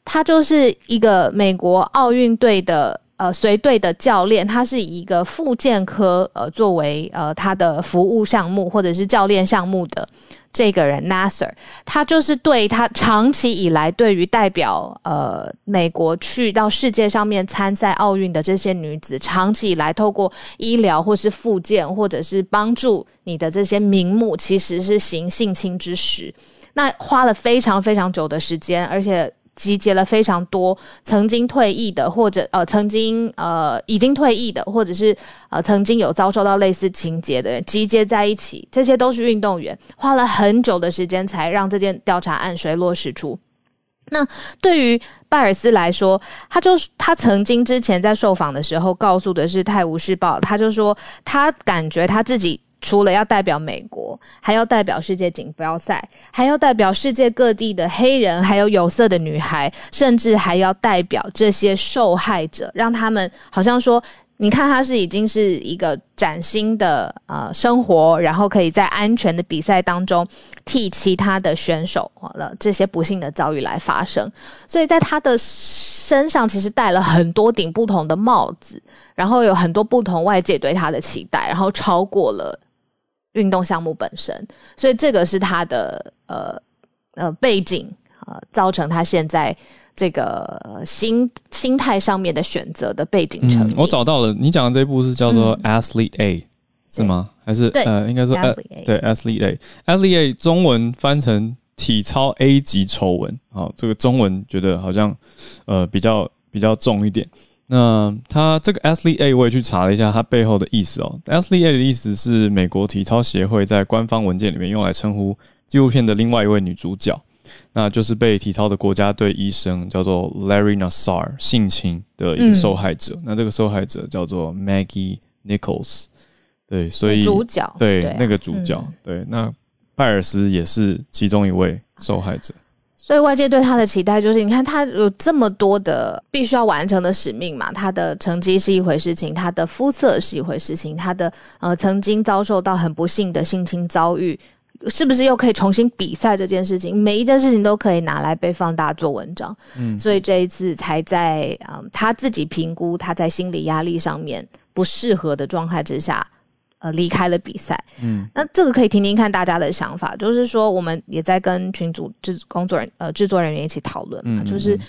Speaker 2: 他就是一个美国奥运队的。呃，随队的教练，他是以一个复健科呃作为呃他的服务项目或者是教练项目的这个人 Nasser，他就是对他长期以来对于代表呃美国去到世界上面参赛奥运的这些女子，长期以来透过医疗或是复健或者是帮助你的这些名目，其实是行性侵之实，那花了非常非常久的时间，而且。集结了非常多曾经退役的，或者呃曾经呃已经退役的，或者是呃曾经有遭受到类似情节的人集结在一起，这些都是运动员，花了很久的时间才让这件调查案水落石出。那对于拜尔斯来说，他就他曾经之前在受访的时候告诉的是《泰晤士报》，他就说他感觉他自己。除了要代表美国，还要代表世界锦标赛，还要代表世界各地的黑人，还有有色的女孩，甚至还要代表这些受害者，让他们好像说，你看他是已经是一个崭新的呃生活，然后可以在安全的比赛当中替其他的选手好了这些不幸的遭遇来发生，所以在他的身上其实戴了很多顶不同的帽子，然后有很多不同外界对他的期待，然后超过了。运动项目本身，所以这个是他的呃呃背景呃，造成他现在这个心心态上面的选择的背景成、嗯。
Speaker 1: 我找到了，你讲的这一部是叫做 Athlete A、嗯、是吗？还是呃，应该说呃，对 Athlete A，Athlete A 中文翻成体操 A 级丑闻。好，这个中文觉得好像呃比较比较重一点。那他这个 Athlete A 我也去查了一下，它背后的意思哦。Athlete A 的意思是美国体操协会在官方文件里面用来称呼纪录片的另外一位女主角，那就是被体操的国家队医生叫做 Larry Nassar 性侵的一个受害者。嗯、那这个受害者叫做 Maggie Nichols，对，所以
Speaker 2: 主角对，
Speaker 1: 那个主角、嗯、对，那拜尔斯也是其中一位受害者。
Speaker 2: 所以外界对他的期待就是，你看他有这么多的必须要完成的使命嘛，他的成绩是一回事情，他的肤色是一回事情，他的呃曾经遭受到很不幸的性侵遭遇，是不是又可以重新比赛这件事情？每一件事情都可以拿来被放大做文章。嗯，所以这一次才在嗯、呃、他自己评估他在心理压力上面不适合的状态之下。呃，离开了比赛。嗯，那这个可以听听看大家的想法，就是说，我们也在跟群组制工作人呃制作人员一起讨论嘛，嗯嗯嗯就是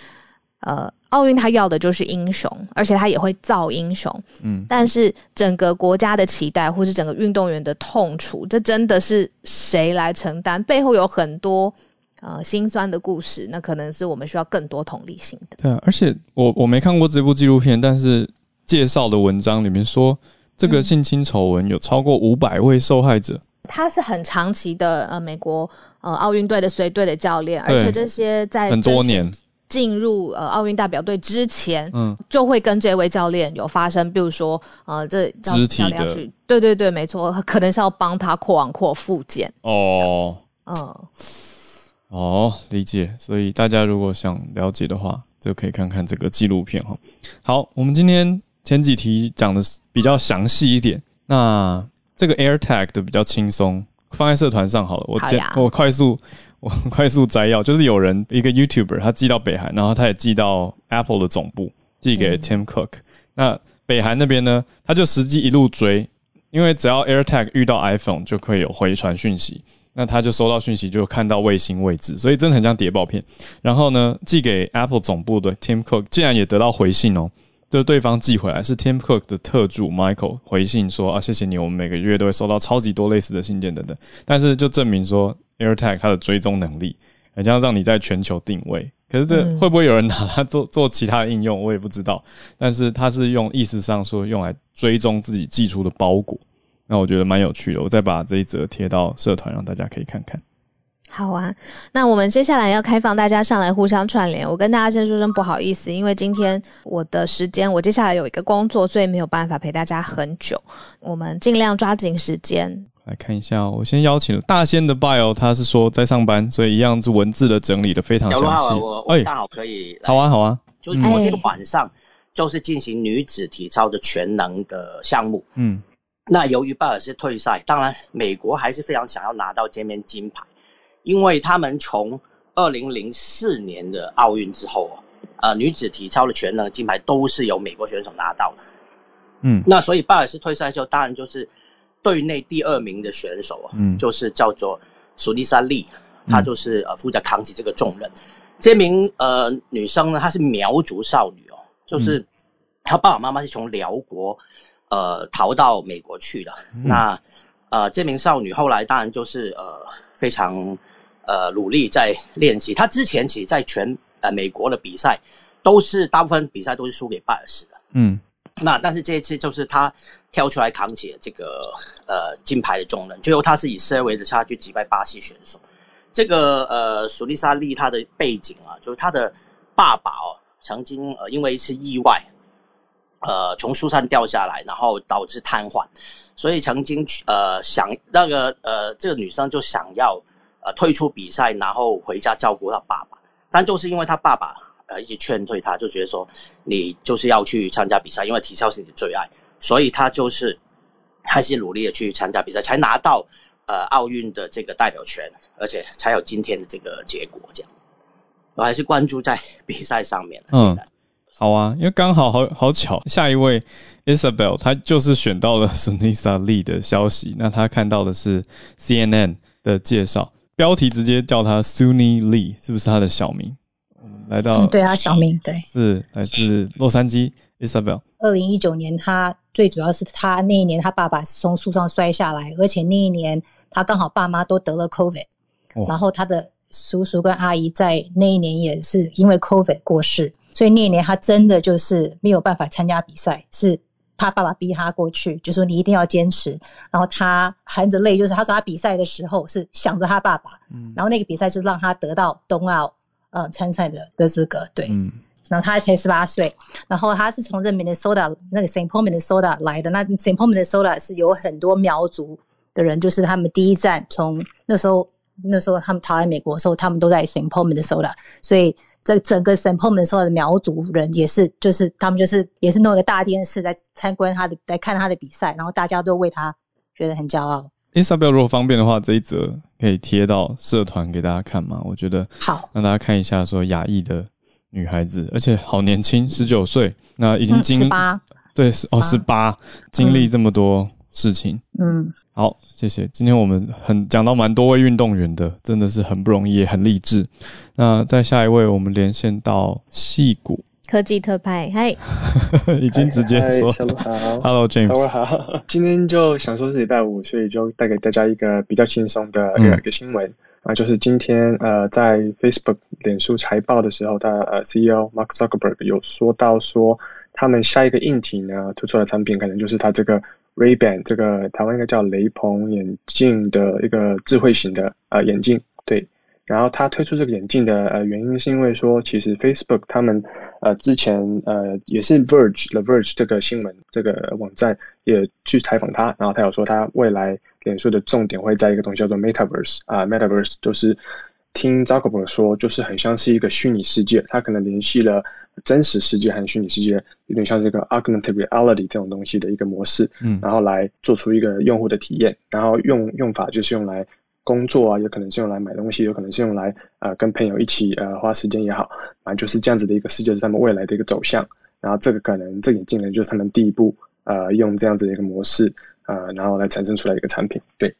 Speaker 2: 呃，奥运他要的就是英雄，而且他也会造英雄。嗯，但是整个国家的期待，或是整个运动员的痛楚，这真的是谁来承担？背后有很多呃心酸的故事，那可能是我们需要更多同理心的。
Speaker 1: 对啊，而且我我没看过这部纪录片，但是介绍的文章里面说。这个性侵丑闻有超过五百位受害者。
Speaker 2: 他是很长期的呃美国呃奥运队的随队的教练，而且这些在很多年进入呃奥运代表队之前，嗯，就会跟这位教练有发生，比如说呃这
Speaker 1: 肢体的，
Speaker 2: 对对对，没错，可能是要帮他扩网扩复健
Speaker 1: 哦，嗯，哦，理解。所以大家如果想了解的话，就可以看看这个纪录片哈。好，我们今天。前几题讲的比较详细一点，那这个 AirTag 的比较轻松，放在社团上好了。我简 我快速我快速摘要，就是有人一个 YouTuber 他寄到北韩，然后他也寄到 Apple 的总部，寄给 Tim Cook。嗯、那北韩那边呢，他就实际一路追，因为只要 AirTag 遇到 iPhone 就可以有回传讯息，那他就收到讯息就看到卫星位置，所以真的很像谍报片。然后呢，寄给 Apple 总部的 Tim Cook 竟然也得到回信哦。就对方寄回来是 Tim Cook 的特助 Michael 回信说啊，谢谢你，我们每个月都会收到超级多类似的信件等等，但是就证明说 AirTag 它的追踪能力很像让你在全球定位，可是这会不会有人拿它做做其他的应用，我也不知道，但是它是用意思上说用来追踪自己寄出的包裹，那我觉得蛮有趣的，我再把这一则贴到社团让大家可以看看。
Speaker 2: 好啊，那我们接下来要开放大家上来互相串联。我跟大家先说声不好意思，因为今天我的时间，我接下来有一个工作，所以没有办法陪大家很久。我们尽量抓紧时间
Speaker 1: 来看一下。我先邀请了大仙的 bio，他是说在上班，所以一样是文字的整理的非常详细。
Speaker 3: 我我刚好可以，
Speaker 1: 好啊好啊，
Speaker 3: 就昨天晚上就是进行女子体操的全能的项目。嗯，那由于拜尔是退赛，当然美国还是非常想要拿到这面金牌。因为他们从二零零四年的奥运之后，呃，女子体操的全能金牌都是由美国选手拿到的。嗯，那所以拜尔斯退赛之后，当然就是队内第二名的选手啊，嗯，就是叫做苏丽莎莉，她就是呃负责扛起这个重任。这名呃女生呢，她是苗族少女哦，就是她爸爸妈妈是从辽国呃逃到美国去的。嗯、那呃这名少女后来当然就是呃非常。呃，努力在练习。他之前其实在全呃美国的比赛，都是大部分比赛都是输给拜尔斯的。
Speaker 1: 嗯，
Speaker 3: 那但是这一次就是他跳出来扛起了这个呃金牌的重任，最后他是以十二围的差距击败巴西选手。这个呃苏丽莎莉她的背景啊，就是她的爸爸哦，曾经呃因为一次意外，呃从树上掉下来，然后导致瘫痪，所以曾经呃想那个呃这个女生就想要呃退出比赛，然后回家照顾她爸爸，但就是因为她爸爸呃一直劝退她，就觉得说你就是要去参加比赛，因为体操是你的最爱，所以她就是开始努力的去参加比赛，才拿到。呃，奥运的这个代表权，而且才有今天的这个结果，这样，我还是关注在比赛上面。嗯，
Speaker 1: 好啊，因为刚好好好巧，下一位 Isabel，她就是选到了 Sunisa Lee 的消息，那她看到的是 CNN 的介绍，标题直接叫她 Suni Lee，是不是她的小名？来到，
Speaker 4: 嗯、对啊小名，对，
Speaker 1: 是来自洛杉矶 Isabel。
Speaker 4: 二零一九年，他最主要是他那一年，他爸爸从树上摔下来，而且那一年。他刚好爸妈都得了 COVID，然后他的叔叔跟阿姨在那一年也是因为 COVID 过世，所以那一年他真的就是没有办法参加比赛，是他爸爸逼他过去，就说你一定要坚持。然后他含着泪，就是他说他比赛的时候是想着他爸爸，然后那个比赛就让他得到冬奥呃参赛的的资格，对，然后他才十八岁，然后他是从这 Minnesota 那个 Saint Paul Minnesota 来的，那 Saint Paul Minnesota 是有很多苗族。的人就是他们第一站，从那时候那时候他们逃来美国的时候，他们都在 Saint Paul Minnesota，所以这整个 Saint Paul Minnesota 的苗族人也是，就是他们就是也是弄一个大电视来参观他的，来看他的比赛，然后大家都为他觉得很骄傲。
Speaker 1: Isabel 如果方便的话，这一则可以贴到社团给大家看吗？我觉得好，让大家看一下说亚裔的女孩子，而且好年轻，十九岁，那已经经
Speaker 4: 八、嗯、
Speaker 1: 对是哦十八，经历这么多。事情，
Speaker 4: 嗯，
Speaker 1: 好，谢谢。今天我们很讲到蛮多位运动员的，真的是很不容易，也很励志。那在下一位，我们连线到戏骨。
Speaker 2: 科技特派，嗨，
Speaker 1: 已经直接说，Hello James，
Speaker 5: 好，今天就想说是礼拜五，所以就带给大家一个比较轻松的一个、嗯、新闻。啊，就是今天呃，在 Facebook 脸书财报的时候，他呃 CEO Mark Zuckerberg 有说到说，他们下一个硬体呢推出的产品，可能就是他这个。Ray-Ban 这个台湾应该叫雷朋眼镜的一个智慧型的呃眼镜，对。然后他推出这个眼镜的呃原因是因为说，其实 Facebook 他们呃之前呃也是 Verge The Verge 这个新闻这个网站也去采访他，然后他有说他未来脸书的重点会在一个东西叫做 Metaverse 啊，Metaverse 就是。听扎克伯说，就是很像是一个虚拟世界，它可能联系了真实世界和虚拟世界，有点像这个 augmented reality 这种东西的一个模式，嗯，然后来做出一个用户的体验，然后用用法就是用来工作啊，有可能是用来买东西，有可能是用来呃跟朋友一起呃花时间也好，反正就是这样子的一个世界是他们未来的一个走向，然后这个可能这眼镜呢就是他们第一步呃用这样子的一个模式呃，然后来产生出来一个产品，对。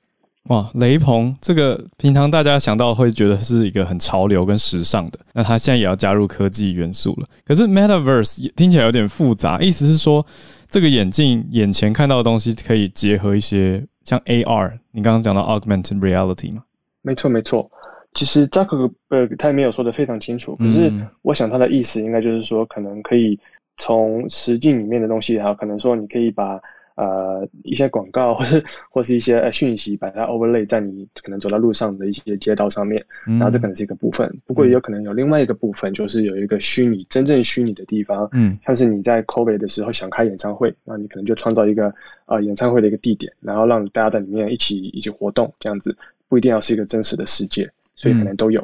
Speaker 1: 哇，雷朋这个平常大家想到会觉得是一个很潮流跟时尚的，那他现在也要加入科技元素了。可是 Metaverse 听起来有点复杂，意思是说这个眼镜眼前看到的东西可以结合一些像 AR，你刚刚讲到 Augmented Reality 吗？
Speaker 5: 没错没错，其实扎克伯格他也没有说的非常清楚，可是我想他的意思应该就是说，可能可以从实境里面的东西，哈，可能说你可以把。呃，一些广告或是或是一些呃讯息，把它 overlay 在你可能走在路上的一些街道上面，嗯、然后这可能是一个部分。不过也有可能有另外一个部分，就是有一个虚拟、真正虚拟的地方，嗯，像是你在 COVID 的时候想开演唱会，那你可能就创造一个呃演唱会的一个地点，然后让大家在里面一起一起活动，这样子不一定要是一个真实的世界，所以可能都有。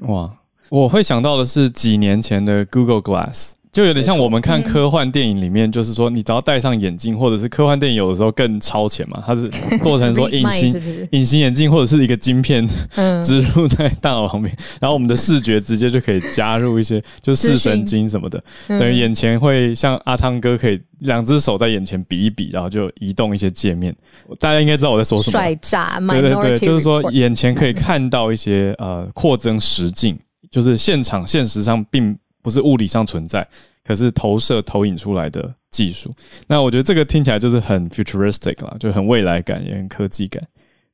Speaker 1: 嗯、哇，我会想到的是几年前的 Google Glass。就有点像我们看科幻电影里面，就是说你只要戴上眼镜，或者是科幻电影有的时候更超前嘛，它是做成说 隐形隐形眼镜或者是一个晶片 植入在大脑旁边，然后我们的视觉直接就可以加入一些就视神经什么的，等于眼前会像阿汤哥可以两只手在眼前比一比，然后就移动一些界面。大家应该知道我在说什么。
Speaker 2: 帅炸，
Speaker 1: 对对对，就是说眼前可以看到一些呃扩增实境，就是现场现实上并。不是物理上存在，可是投射投影出来的技术。那我觉得这个听起来就是很 futuristic 啦，就很未来感，也很科技感，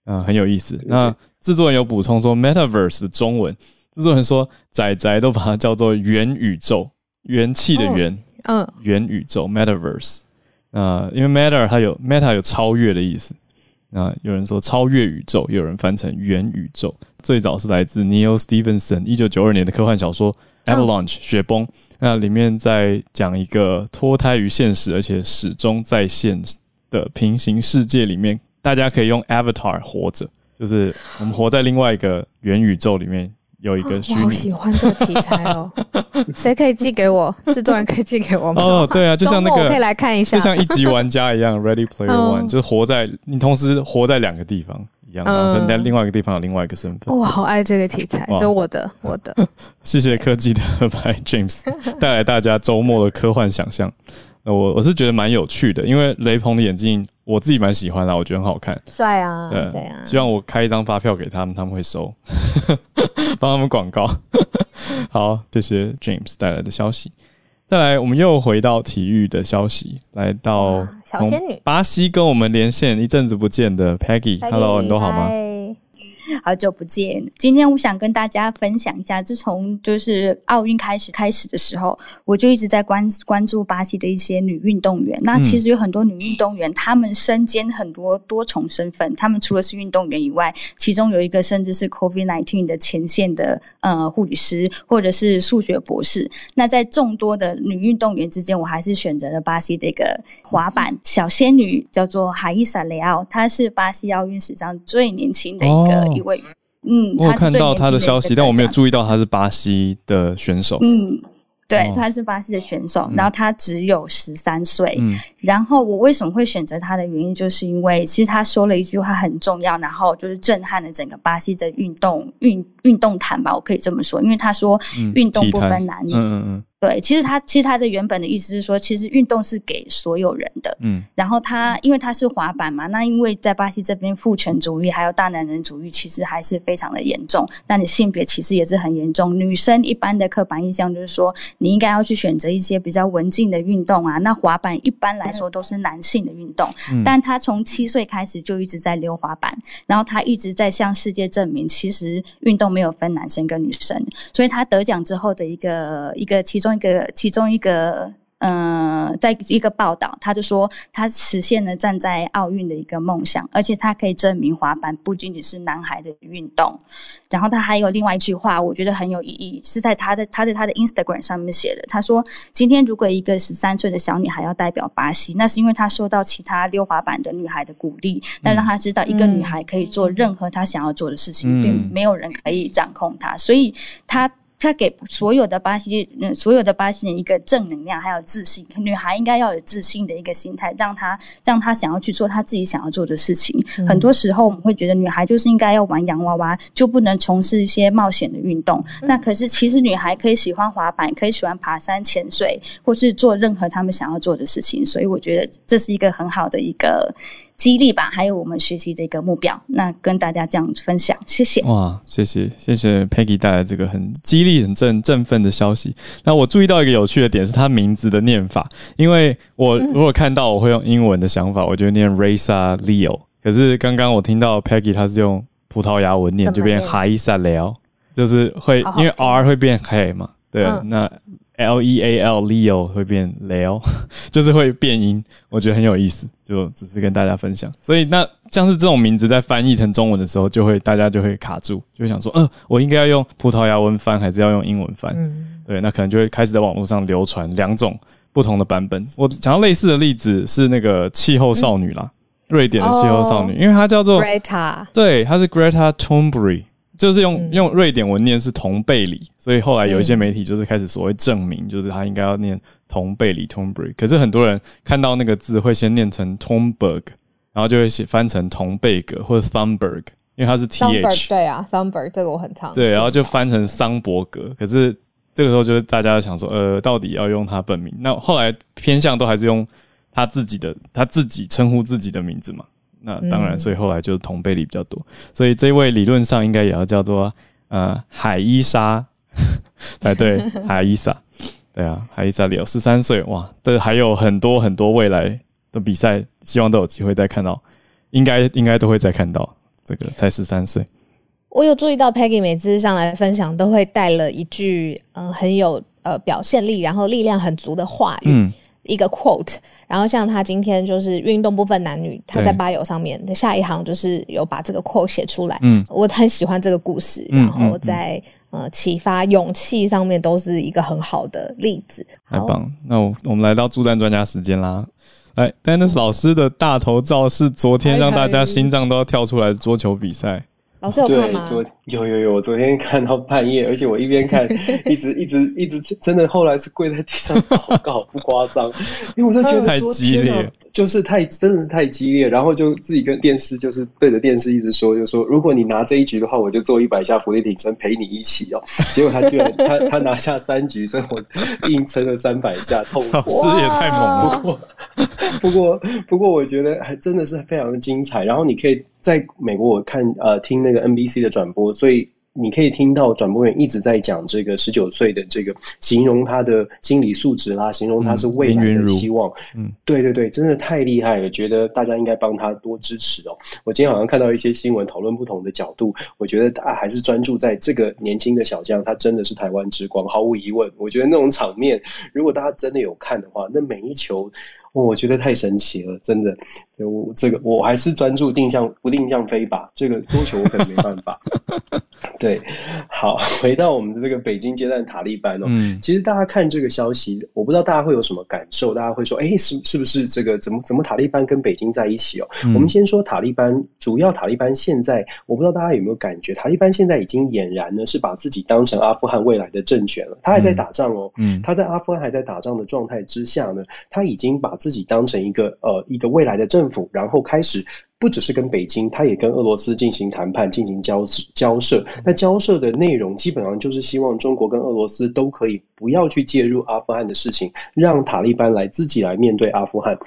Speaker 1: 啊、呃，很有意思。那制作人有补充说，Metaverse 的中文制作人说仔仔都把它叫做元宇宙，元气的元，嗯、哦，元宇宙 （Metaverse）。啊，因为 Meta 它有 Meta 有超越的意思。啊，有人说超越宇宙，有人翻成元宇宙。最早是来自 Neil Stephenson 一九九二年的科幻小说《Avalanche》雪崩。那里面在讲一个脱胎于现实而且始终在线的平行世界里面，大家可以用 Avatar 活着，就是我们活在另外一个元宇宙里面。有一个虚拟，
Speaker 2: 我好喜欢这个题材哦！谁可以寄给我？制作人可以寄给我吗？
Speaker 1: 哦，对啊，就像那个，
Speaker 2: 我可以来看一下，
Speaker 1: 就像一级玩家一样，Ready Player One，嗯、就是活在你同时活在两个地方一样，然后在另外一个地方有另外一个身份。
Speaker 2: 我好爱这个题材，就我的 我的。
Speaker 1: 谢谢科技的白 James 带来大家周末的科幻想象。我我是觉得蛮有趣的，因为雷朋的眼镜我自己蛮喜欢的，我觉得很好看，
Speaker 2: 帅啊，
Speaker 1: 对，对啊，希望我开一张发票给他们，他们会收，帮他们广告。好，谢谢 James 带来的消息。再来，我们又回到体育的消息，来到
Speaker 2: 小仙女
Speaker 1: 巴西跟我们连线，一阵子不见的 Peggy，Hello，你都好吗？
Speaker 6: 好久不见，今天我想跟大家分享一下，自从就是奥运开始开始的时候，我就一直在关关注巴西的一些女运动员。那其实有很多女运动员，她们身兼很多多重身份。她们除了是运动员以外，其中有一个甚至是 COVID-19 的前线的呃护理师，或者是数学博士。那在众多的女运动员之间，我还是选择了巴西这个滑板小仙女，叫做海伊萨雷奥。她是巴西奥运史上最年轻的一个。哦一位，嗯，
Speaker 1: 我有看到他的消息，但我没有注意到他是巴西的选手。
Speaker 6: 嗯，对，他是巴西的选手，然后他只有十三岁。嗯，然后我为什么会选择他的原因，就是因为其实他说了一句话很重要，然后就是震撼了整个巴西的运动运运动坛吧，我可以这么说，因为他说运动不分男女。嗯嗯嗯。对，其实他其实他的原本的意思是说，其实运动是给所有人的。嗯，然后他因为他是滑板嘛，那因为在巴西这边父权主义还有大男人主义，其实还是非常的严重。那你性别歧视也是很严重。女生一般的刻板印象就是说，你应该要去选择一些比较文静的运动啊。那滑板一般来说都是男性的运动，嗯，但他从七岁开始就一直在溜滑板，然后他一直在向世界证明，其实运动没有分男生跟女生。所以他得奖之后的一个一个其中。一个其中一个，嗯、呃，在一个报道，他就说他实现了站在奥运的一个梦想，而且他可以证明滑板不仅仅是男孩的运动。然后他还有另外一句话，我觉得很有意义，是在他的他在他的 Instagram 上面写的。他说：“今天如果一个十三岁的小女孩要代表巴西，那是因为她受到其他溜滑板的女孩的鼓励，那、嗯、让她知道一个女孩可以做任何她想要做的事情，嗯、并没有人可以掌控她。所以她。”他给所有的巴西，嗯，所有的巴西人一个正能量，还有自信。女孩应该要有自信的一个心态，让她让她想要去做她自己想要做的事情。嗯。很多时候我们会觉得女孩就是应该要玩洋娃娃，就不能从事一些冒险的运动。嗯。那可是其实女孩可以喜欢滑板，可以喜欢爬山、潜水，或是做任何她们想要做的事情。所以我觉得这是一个很好的一个。激励吧，还有我们学习的一个目标，那跟大家这样分享，谢谢。
Speaker 1: 哇，谢谢谢谢 Peggy 带来这个很激励、很振振奋的消息。那我注意到一个有趣的点是他名字的念法，因为我如果看到我会用英文的想法，我就念 Rayssa Leal。可是刚刚我听到 Peggy 他是用葡萄牙文念，就变 Rayssa Leal，就是会因为 R 会变黑嘛，对，嗯、那。L E A L Leo 会变 Leo，就是会变音，我觉得很有意思，就只是跟大家分享。所以那像是这种名字在翻译成中文的时候，就会大家就会卡住，就会想说，嗯、呃，我应该要用葡萄牙文翻，还是要用英文翻？嗯，对，那可能就会开始在网络上流传两种不同的版本。我讲到类似的例子是那个气候少女啦，嗯、瑞典的气候少女，哦、因为它叫做
Speaker 2: Greta，
Speaker 1: 对，她是 Greta Thunberg。就是用用瑞典文念是同贝里，所以后来有一些媒体就是开始所谓证明，就是他应该要念同贝里 （Thunberg）。可是很多人看到那个字会先念成 Thunberg，然后就会写翻成同贝格或者 Thunberg，因为它是 th。
Speaker 2: 对啊，Thunberg 这个我很常。
Speaker 1: 对，然后就翻成桑伯格。可是这个时候就是大家想说，呃，到底要用他本名？那后来偏向都还是用他自己的，他自己称呼自己的名字嘛。那当然，所以后来就是同辈里比较多，所以这位理论上应该也要叫做呃海伊莎才 对，海伊莎，对啊，海伊莎里奥十三岁哇，这还有很多很多未来的比赛，希望都有机会再看到，应该应该都会再看到这个才十三岁。
Speaker 2: 我有注意到 Peggy 每次上来分享都会带了一句嗯很有呃表现力，然后力量很足的话语。嗯一个 quote，然后像他今天就是运动部分男女，他在 bio 上面的下一行就是有把这个 quote 写出来。嗯，我很喜欢这个故事，然后在呃启发勇气上面都是一个很好的例子。
Speaker 1: 太棒！那我我们来到助战专家时间啦。来，Dennis 老师的大头照是昨天让大家心脏都要跳出来的桌球比赛。
Speaker 2: 老师有看吗？
Speaker 7: 昨有有有，我昨天看到半夜，而且我一边看，一直一直一直，真的后来是跪在地上祷告，不夸张，因为我就觉得
Speaker 1: 太激烈，
Speaker 7: 就是太真的是太激烈，然后就自己跟电视就是对着电视一直说，就说如果你拿这一局的话，我就做一百下伏地挺身陪你一起哦。结果他居然他他拿下三局，所以我硬撑了三百下，痛苦。
Speaker 1: 老师也太猛了。
Speaker 7: 不 过不过，我觉得还真的是非常的精彩。然后你可以在美国我看呃听那个 NBC 的转播，所以。你可以听到转播员一直在讲这个十九岁的这个形容他的心理素质啦，形容他是未来的希望。嗯，对对对，真的太厉害了，觉得大家应该帮他多支持哦。我今天好像看到一些新闻讨论不同的角度，我觉得他还是专注在这个年轻的小将，他真的是台湾之光，毫无疑问。我觉得那种场面，如果大家真的有看的话，那每一球。我觉得太神奇了，真的。我这个我还是专注定向不定向飞吧，这个多球我可能没办法。对，好，回到我们的这个北京接战塔利班哦。嗯。其实大家看这个消息，我不知道大家会有什么感受。大家会说，哎，是是不是这个怎么怎么塔利班跟北京在一起哦？嗯。我们先说塔利班，主要塔利班现在，我不知道大家有没有感觉，塔利班现在已经俨然呢是把自己当成阿富汗未来的政权了。他还在打仗哦。嗯。他在阿富汗还在打仗的状态之下呢，他已经把自己当成一个呃一个未来的政府，然后开始不只是跟北京，他也跟俄罗斯进行谈判，进行交交涉。那交涉的内容基本上就是希望中国跟俄罗斯都可以不要去介入阿富汗的事情，让塔利班来自己来面对阿富汗。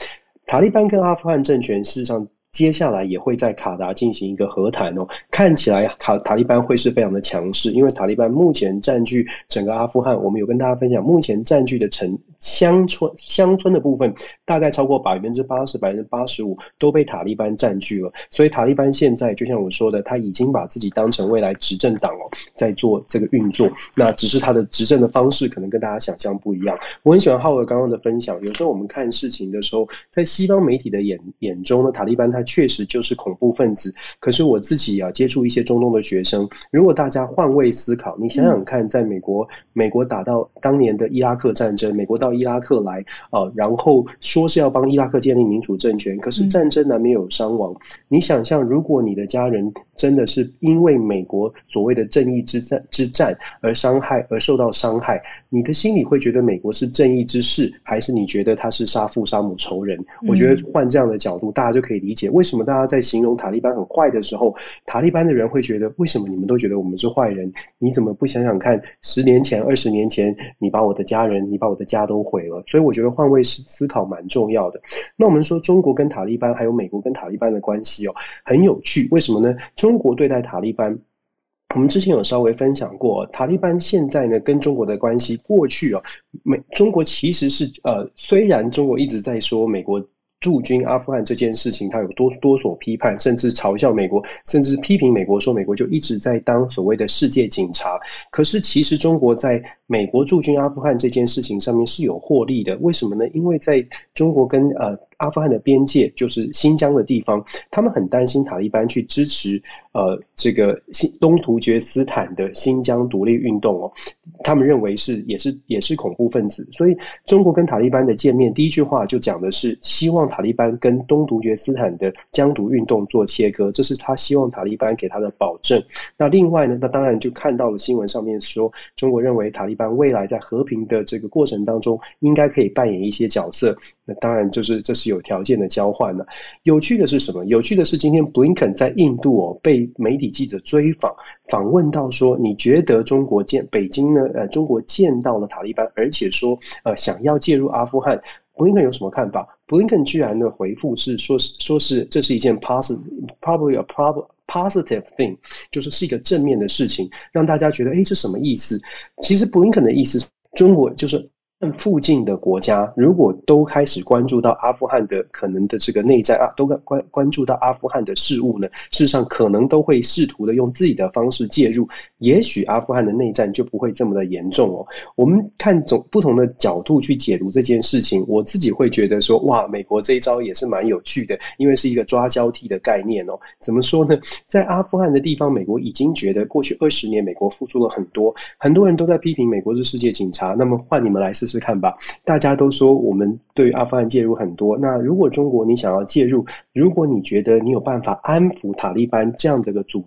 Speaker 7: 塔利班跟阿富汗政权事实上。接下来也会在卡达进行一个和谈哦，看起来塔塔利班会是非常的强势，因为塔利班目前占据整个阿富汗，我们有跟大家分享，目前占据的城乡村乡村的部分大概超过百分之八十、百分之八十五都被塔利班占据了，所以塔利班现在就像我说的，他已经把自己当成未来执政党哦，在做这个运作，那只是他的执政的方式可能跟大家想象不一样。我很喜欢浩尔刚刚的分享，有时候我们看事情的时候，在西方媒体的眼眼中呢，塔利班他。确实就是恐怖分子，可是我自己啊接触一些中东的学生，如果大家换位思考，你想想看，在美国，美国打到当年的伊拉克战争，美国到伊拉克来啊，然后说是要帮伊拉克建立民主政权，可是战争难免有伤亡。你想象，如果你的家人真的是因为美国所谓的正义之战之战而伤害而受到伤害，你的心里会觉得美国是正义之士，还是你觉得他是杀父杀母仇人？我觉得换这样的角度，大家就可以理解。为什么大家在形容塔利班很坏的时候，塔利班的人会觉得，为什么你们都觉得我们是坏人？你怎么不想想看，十年前、二十年前，你把我的家人、你把我的家都毁了？所以我觉得换位思思考蛮重要的。那我们说中国跟塔利班，还有美国跟塔利班的关系哦，很有趣。为什么呢？中国对待塔利班，我们之前有稍微分享过，塔利班现在呢跟中国的关系，过去哦，美中国其实是呃，虽然中国一直在说美国。驻军阿富汗这件事情，他有多多所批判，甚至嘲笑美国，甚至批评美国，说美国就一直在当所谓的世界警察。可是，其实中国在美国驻军阿富汗这件事情上面是有获利的。为什么呢？因为在中国跟呃。阿富汗的边界就是新疆的地方，他们很担心塔利班去支持呃这个新东突厥斯坦的新疆独立运动哦，他们认为是也是也是恐怖分子，所以中国跟塔利班的见面，第一句话就讲的是希望塔利班跟东突厥斯坦的疆独运动做切割，这是他希望塔利班给他的保证。那另外呢，那当然就看到了新闻上面说，中国认为塔利班未来在和平的这个过程当中，应该可以扮演一些角色。那当然就是这是。有条件的交换呢？有趣的是什么？有趣的是，今天布林肯在印度哦，被媒体记者追访，访问到说：“你觉得中国见北京呢？呃，中国见到了塔利班，而且说呃想要介入阿富汗，布林肯有什么看法？”布林肯居然的回复是说：“说是这是一件 positive probably a problem positive thing，就是是一个正面的事情，让大家觉得哎，这什么意思？其实布林肯的意思，中国就是。”附近的国家如果都开始关注到阿富汗的可能的这个内战啊，都关关关注到阿富汗的事务呢，事实上可能都会试图的用自己的方式介入，也许阿富汗的内战就不会这么的严重哦。我们看从不同的角度去解读这件事情，我自己会觉得说，哇，美国这一招也是蛮有趣的，因为是一个抓交替的概念哦。怎么说呢？在阿富汗的地方，美国已经觉得过去二十年美国付出了很多，很多人都在批评美国是世界警察，那么换你们来试试看吧。大家都说我们对阿富汗介入很多，那如果中国你想要介入，如果你觉得你有办法安抚塔利班这样的个组。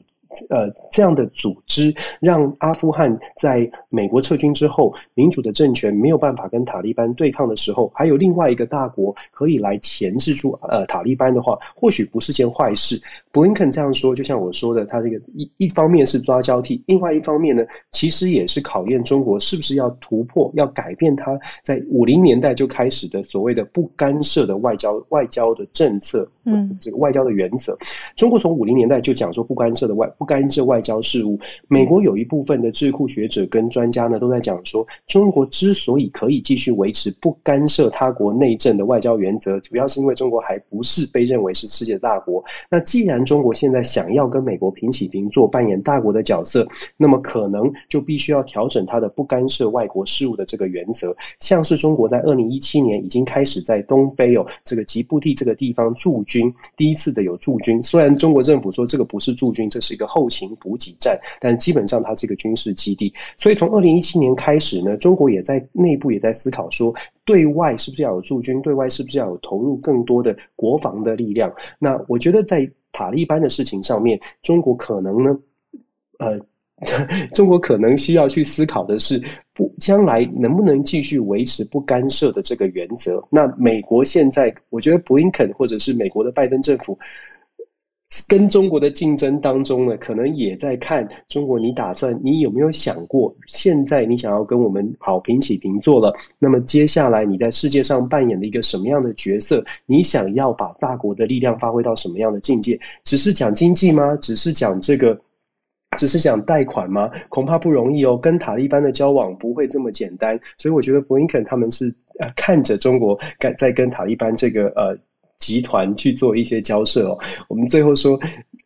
Speaker 7: 呃，这样的组织让阿富汗在美国撤军之后，民主的政权没有办法跟塔利班对抗的时候，还有另外一个大国可以来钳制住呃塔利班的话，或许不是件坏事。布林肯这样说，就像我说的，他这个一一方面是抓交替，另外一方面呢，其实也是考验中国是不是要突破，要改变他在五零年代就开始的所谓的不干涉的外交外交的政策，嗯，这个外交的原则。中国从五零年代就讲说不干涉的外。不干涉外交事务。美国有一部分的智库学者跟专家呢，都在讲说，中国之所以可以继续维持不干涉他国内政的外交原则，主要是因为中国还不是被认为是世界大国。那既然中国现在想要跟美国平起平坐，扮演大国的角色，那么可能就必须要调整它的不干涉外国事务的这个原则。像是中国在二零一七年已经开始在东非哦这个吉布地这个地方驻军，第一次的有驻军。虽然中国政府说这个不是驻军，这是一个。后勤补给站，但基本上它是一个军事基地。所以从二零一七年开始呢，中国也在内部也在思考说，对外是不是要有驻军，对外是不是要有投入更多的国防的力量？那我觉得在塔利班的事情上面，中国可能呢，呃，中国可能需要去思考的是，不将来能不能继续维持不干涉的这个原则？那美国现在，我觉得布林肯或者是美国的拜登政府。跟中国的竞争当中呢，可能也在看中国，你打算，你有没有想过，现在你想要跟我们好平起平坐了，那么接下来你在世界上扮演的一个什么样的角色？你想要把大国的力量发挥到什么样的境界？只是讲 经济吗？只是讲这个，只是讲贷款吗？恐怕不容易哦。跟塔利班的交往不会这么简单，所以我觉得布林肯他们是呃看着中国在跟塔利班这个呃。集团去做一些交涉哦，我们最后说。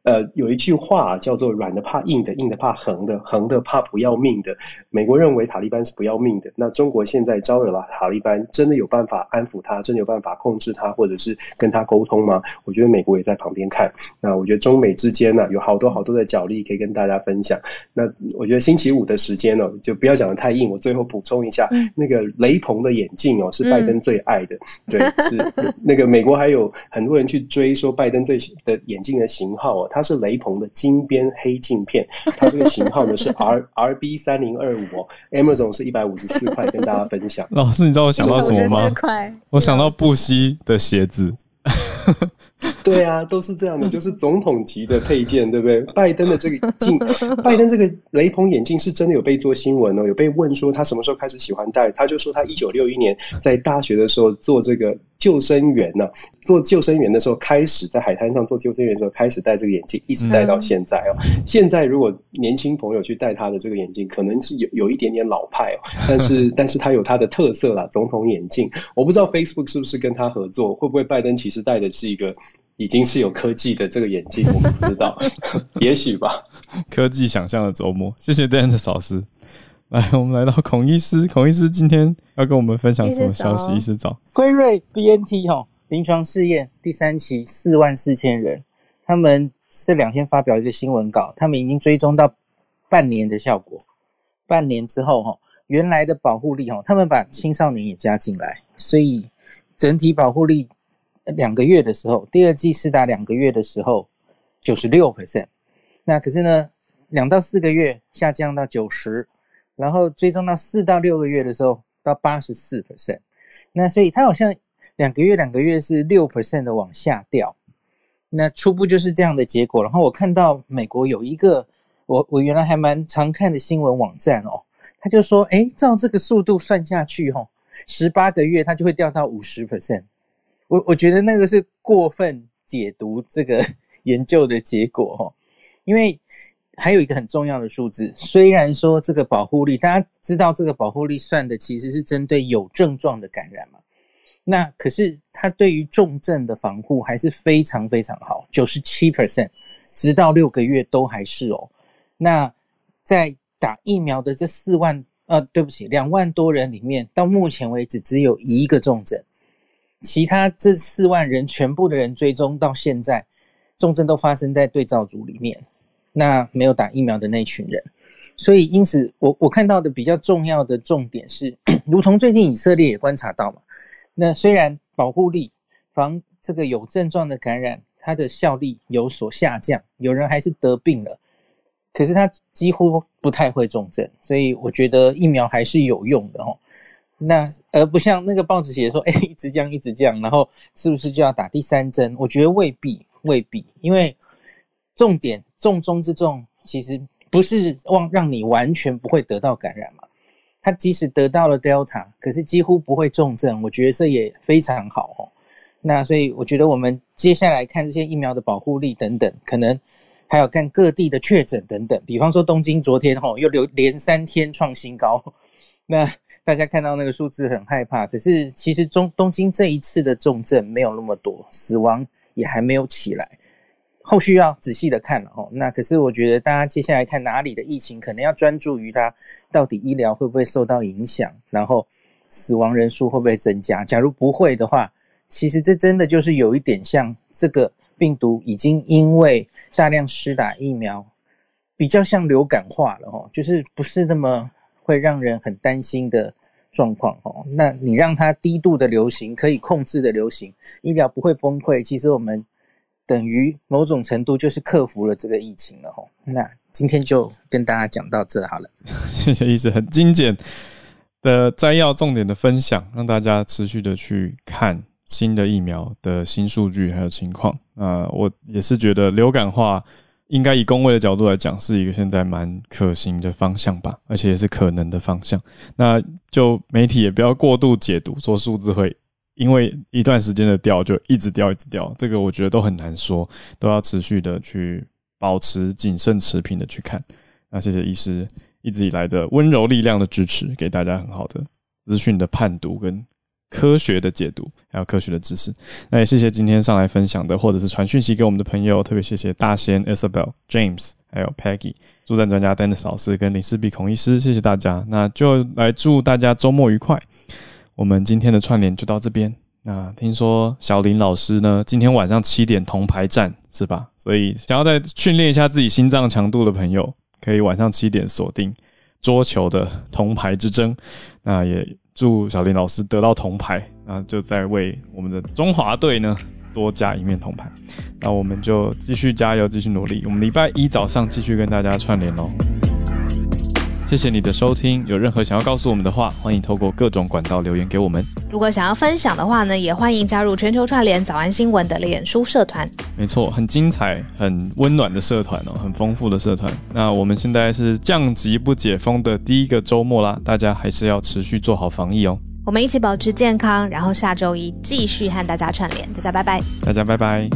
Speaker 7: 呃，有一句话叫做“软的怕硬的，硬的怕横的，横的怕不要命的”。美国认为塔利班是不要命的，那中国现在招惹了塔利班，真的有办法安抚他，真的有办法控制他，或者是跟他沟通吗？我觉得美国也在旁边看。那我觉得中美之间呢、啊，有好多好多的角力可以跟大家分享。那我觉得星期五的时间呢，就不要讲的太硬。我最后补充一下，嗯、那个雷朋的眼镜哦，是拜登最爱的。嗯、对，是 那个美国还有很多人去追说拜登最的眼镜的型号哦。它是雷朋的金边黑镜片，它这个型号呢是 R R B 三零二五哦，Amazon 是一百五十四块，跟大家分享。
Speaker 1: 老师，你知道我想到什么吗？我想到布希的鞋子。
Speaker 7: 对啊，都是这样的，就是总统级的配件，对不对？拜登的这个镜，拜登这个雷朋眼镜是真的有被做新闻哦，有被问说他什么时候开始喜欢戴，他就说他一九六一年在大学的时候做这个救生员呢、啊，做救生员的时候开始在海滩上做救生员的时候开始戴这个眼镜，一直戴到现在哦。现在如果年轻朋友去戴他的这个眼镜，可能是有有一点点老派哦，但是但是他有他的特色啦，总统眼镜。我不知道 Facebook 是不是跟他合作，会不会拜登其实戴的是一个。已经是有科技的这个眼镜，我们不知道，也许吧。
Speaker 1: 科技想象的周末，谢谢 Dennis 老师。来，我们来到孔医师，孔医师今天要跟我们分享什么消息？医师早。
Speaker 8: 辉瑞 BNT 哈临床试验第三期四万四千人，他们这两天发表一个新闻稿，他们已经追踪到半年的效果。半年之后哈，原来的保护力哈，他们把青少年也加进来，所以整体保护力。两个月的时候，第二剂施打两个月的时候，九十六 percent。那可是呢，两到四个月下降到九十，然后追踪到四到六个月的时候到八十四 percent。那所以它好像两个月两个月是六 percent 的往下掉。那初步就是这样的结果。然后我看到美国有一个我我原来还蛮常看的新闻网站哦，他就说，诶，照这个速度算下去，哦，十八个月它就会掉到五十 percent。我我觉得那个是过分解读这个 研究的结果哦，因为还有一个很重要的数字，虽然说这个保护力，大家知道这个保护力算的其实是针对有症状的感染嘛，那可是它对于重症的防护还是非常非常好，九十七 percent，直到六个月都还是哦。那在打疫苗的这四万，呃，对不起，两万多人里面，到目前为止只有一个重症，其他这四万人全部的人追踪到现在。重症都发生在对照组里面，那没有打疫苗的那群人，所以因此我我看到的比较重要的重点是，如同最近以色列也观察到嘛，那虽然保护力防这个有症状的感染，它的效力有所下降，有人还是得病了，可是他几乎不太会重症，所以我觉得疫苗还是有用的哦。那而不像那个报纸写说，哎，一直降一直降，然后是不是就要打第三针？我觉得未必。未必，因为重点重中之重，其实不是望让你完全不会得到感染嘛。他即使得到了 Delta，可是几乎不会重症，我觉得这也非常好哦。那所以我觉得我们接下来看这些疫苗的保护力等等，可能还有看各地的确诊等等。比方说东京昨天吼又留连三天创新高，那大家看到那个数字很害怕。可是其实中东京这一次的重症没有那么多，死亡。也还没有起来，后续要仔细的看了哦。那可是我觉得大家接下来看哪里的疫情，可能要专注于它到底医疗会不会受到影响，然后死亡人数会不会增加。假如不会的话，其实这真的就是有一点像这个病毒已经因为大量施打疫苗，比较像流感化了哦，就是不是那么会让人很担心的。状况哦，那你让它低度的流行，可以控制的流行，医疗不会崩溃。其实我们等于某种程度就是克服了这个疫情了吼。那今天就跟大家讲到这好了，
Speaker 1: 谢谢医生很精简的摘要重点的分享，让大家持续的去看新的疫苗的新数据还有情况。啊，我也是觉得流感化。应该以公卫的角度来讲，是一个现在蛮可行的方向吧，而且也是可能的方向。那就媒体也不要过度解读，说数字会因为一段时间的掉就一直掉一直掉，这个我觉得都很难说，都要持续的去保持谨慎持平的去看。那谢谢医师一直以来的温柔力量的支持，给大家很好的资讯的判读跟。科学的解读，还有科学的知识。那也谢谢今天上来分享的，或者是传讯息给我们的朋友，特别谢谢大仙 Isabel、James，还有 Peggy，助战专家 Dennis 老师跟林氏璧孔医师，谢谢大家。那就来祝大家周末愉快。我们今天的串联就到这边。那听说小林老师呢，今天晚上七点铜牌战是吧？所以想要再训练一下自己心脏强度的朋友，可以晚上七点锁定桌球的铜牌之争。那也。祝小林老师得到铜牌，那就再为我们的中华队呢多加一面铜牌。那我们就继续加油，继续努力。我们礼拜一早上继续跟大家串联哦。谢谢你的收听，有任何想要告诉我们的话，欢迎透过各种管道留言给我们。
Speaker 2: 如果想要分享的话呢，也欢迎加入全球串联早安新闻的脸书社团。
Speaker 1: 没错，很精彩、很温暖的社团哦，很丰富的社团。那我们现在是降级不解封的第一个周末啦，大家还是要持续做好防疫哦。
Speaker 2: 我们一起保持健康，然后下周一继续和大家串联。大家拜拜，
Speaker 1: 大家拜拜。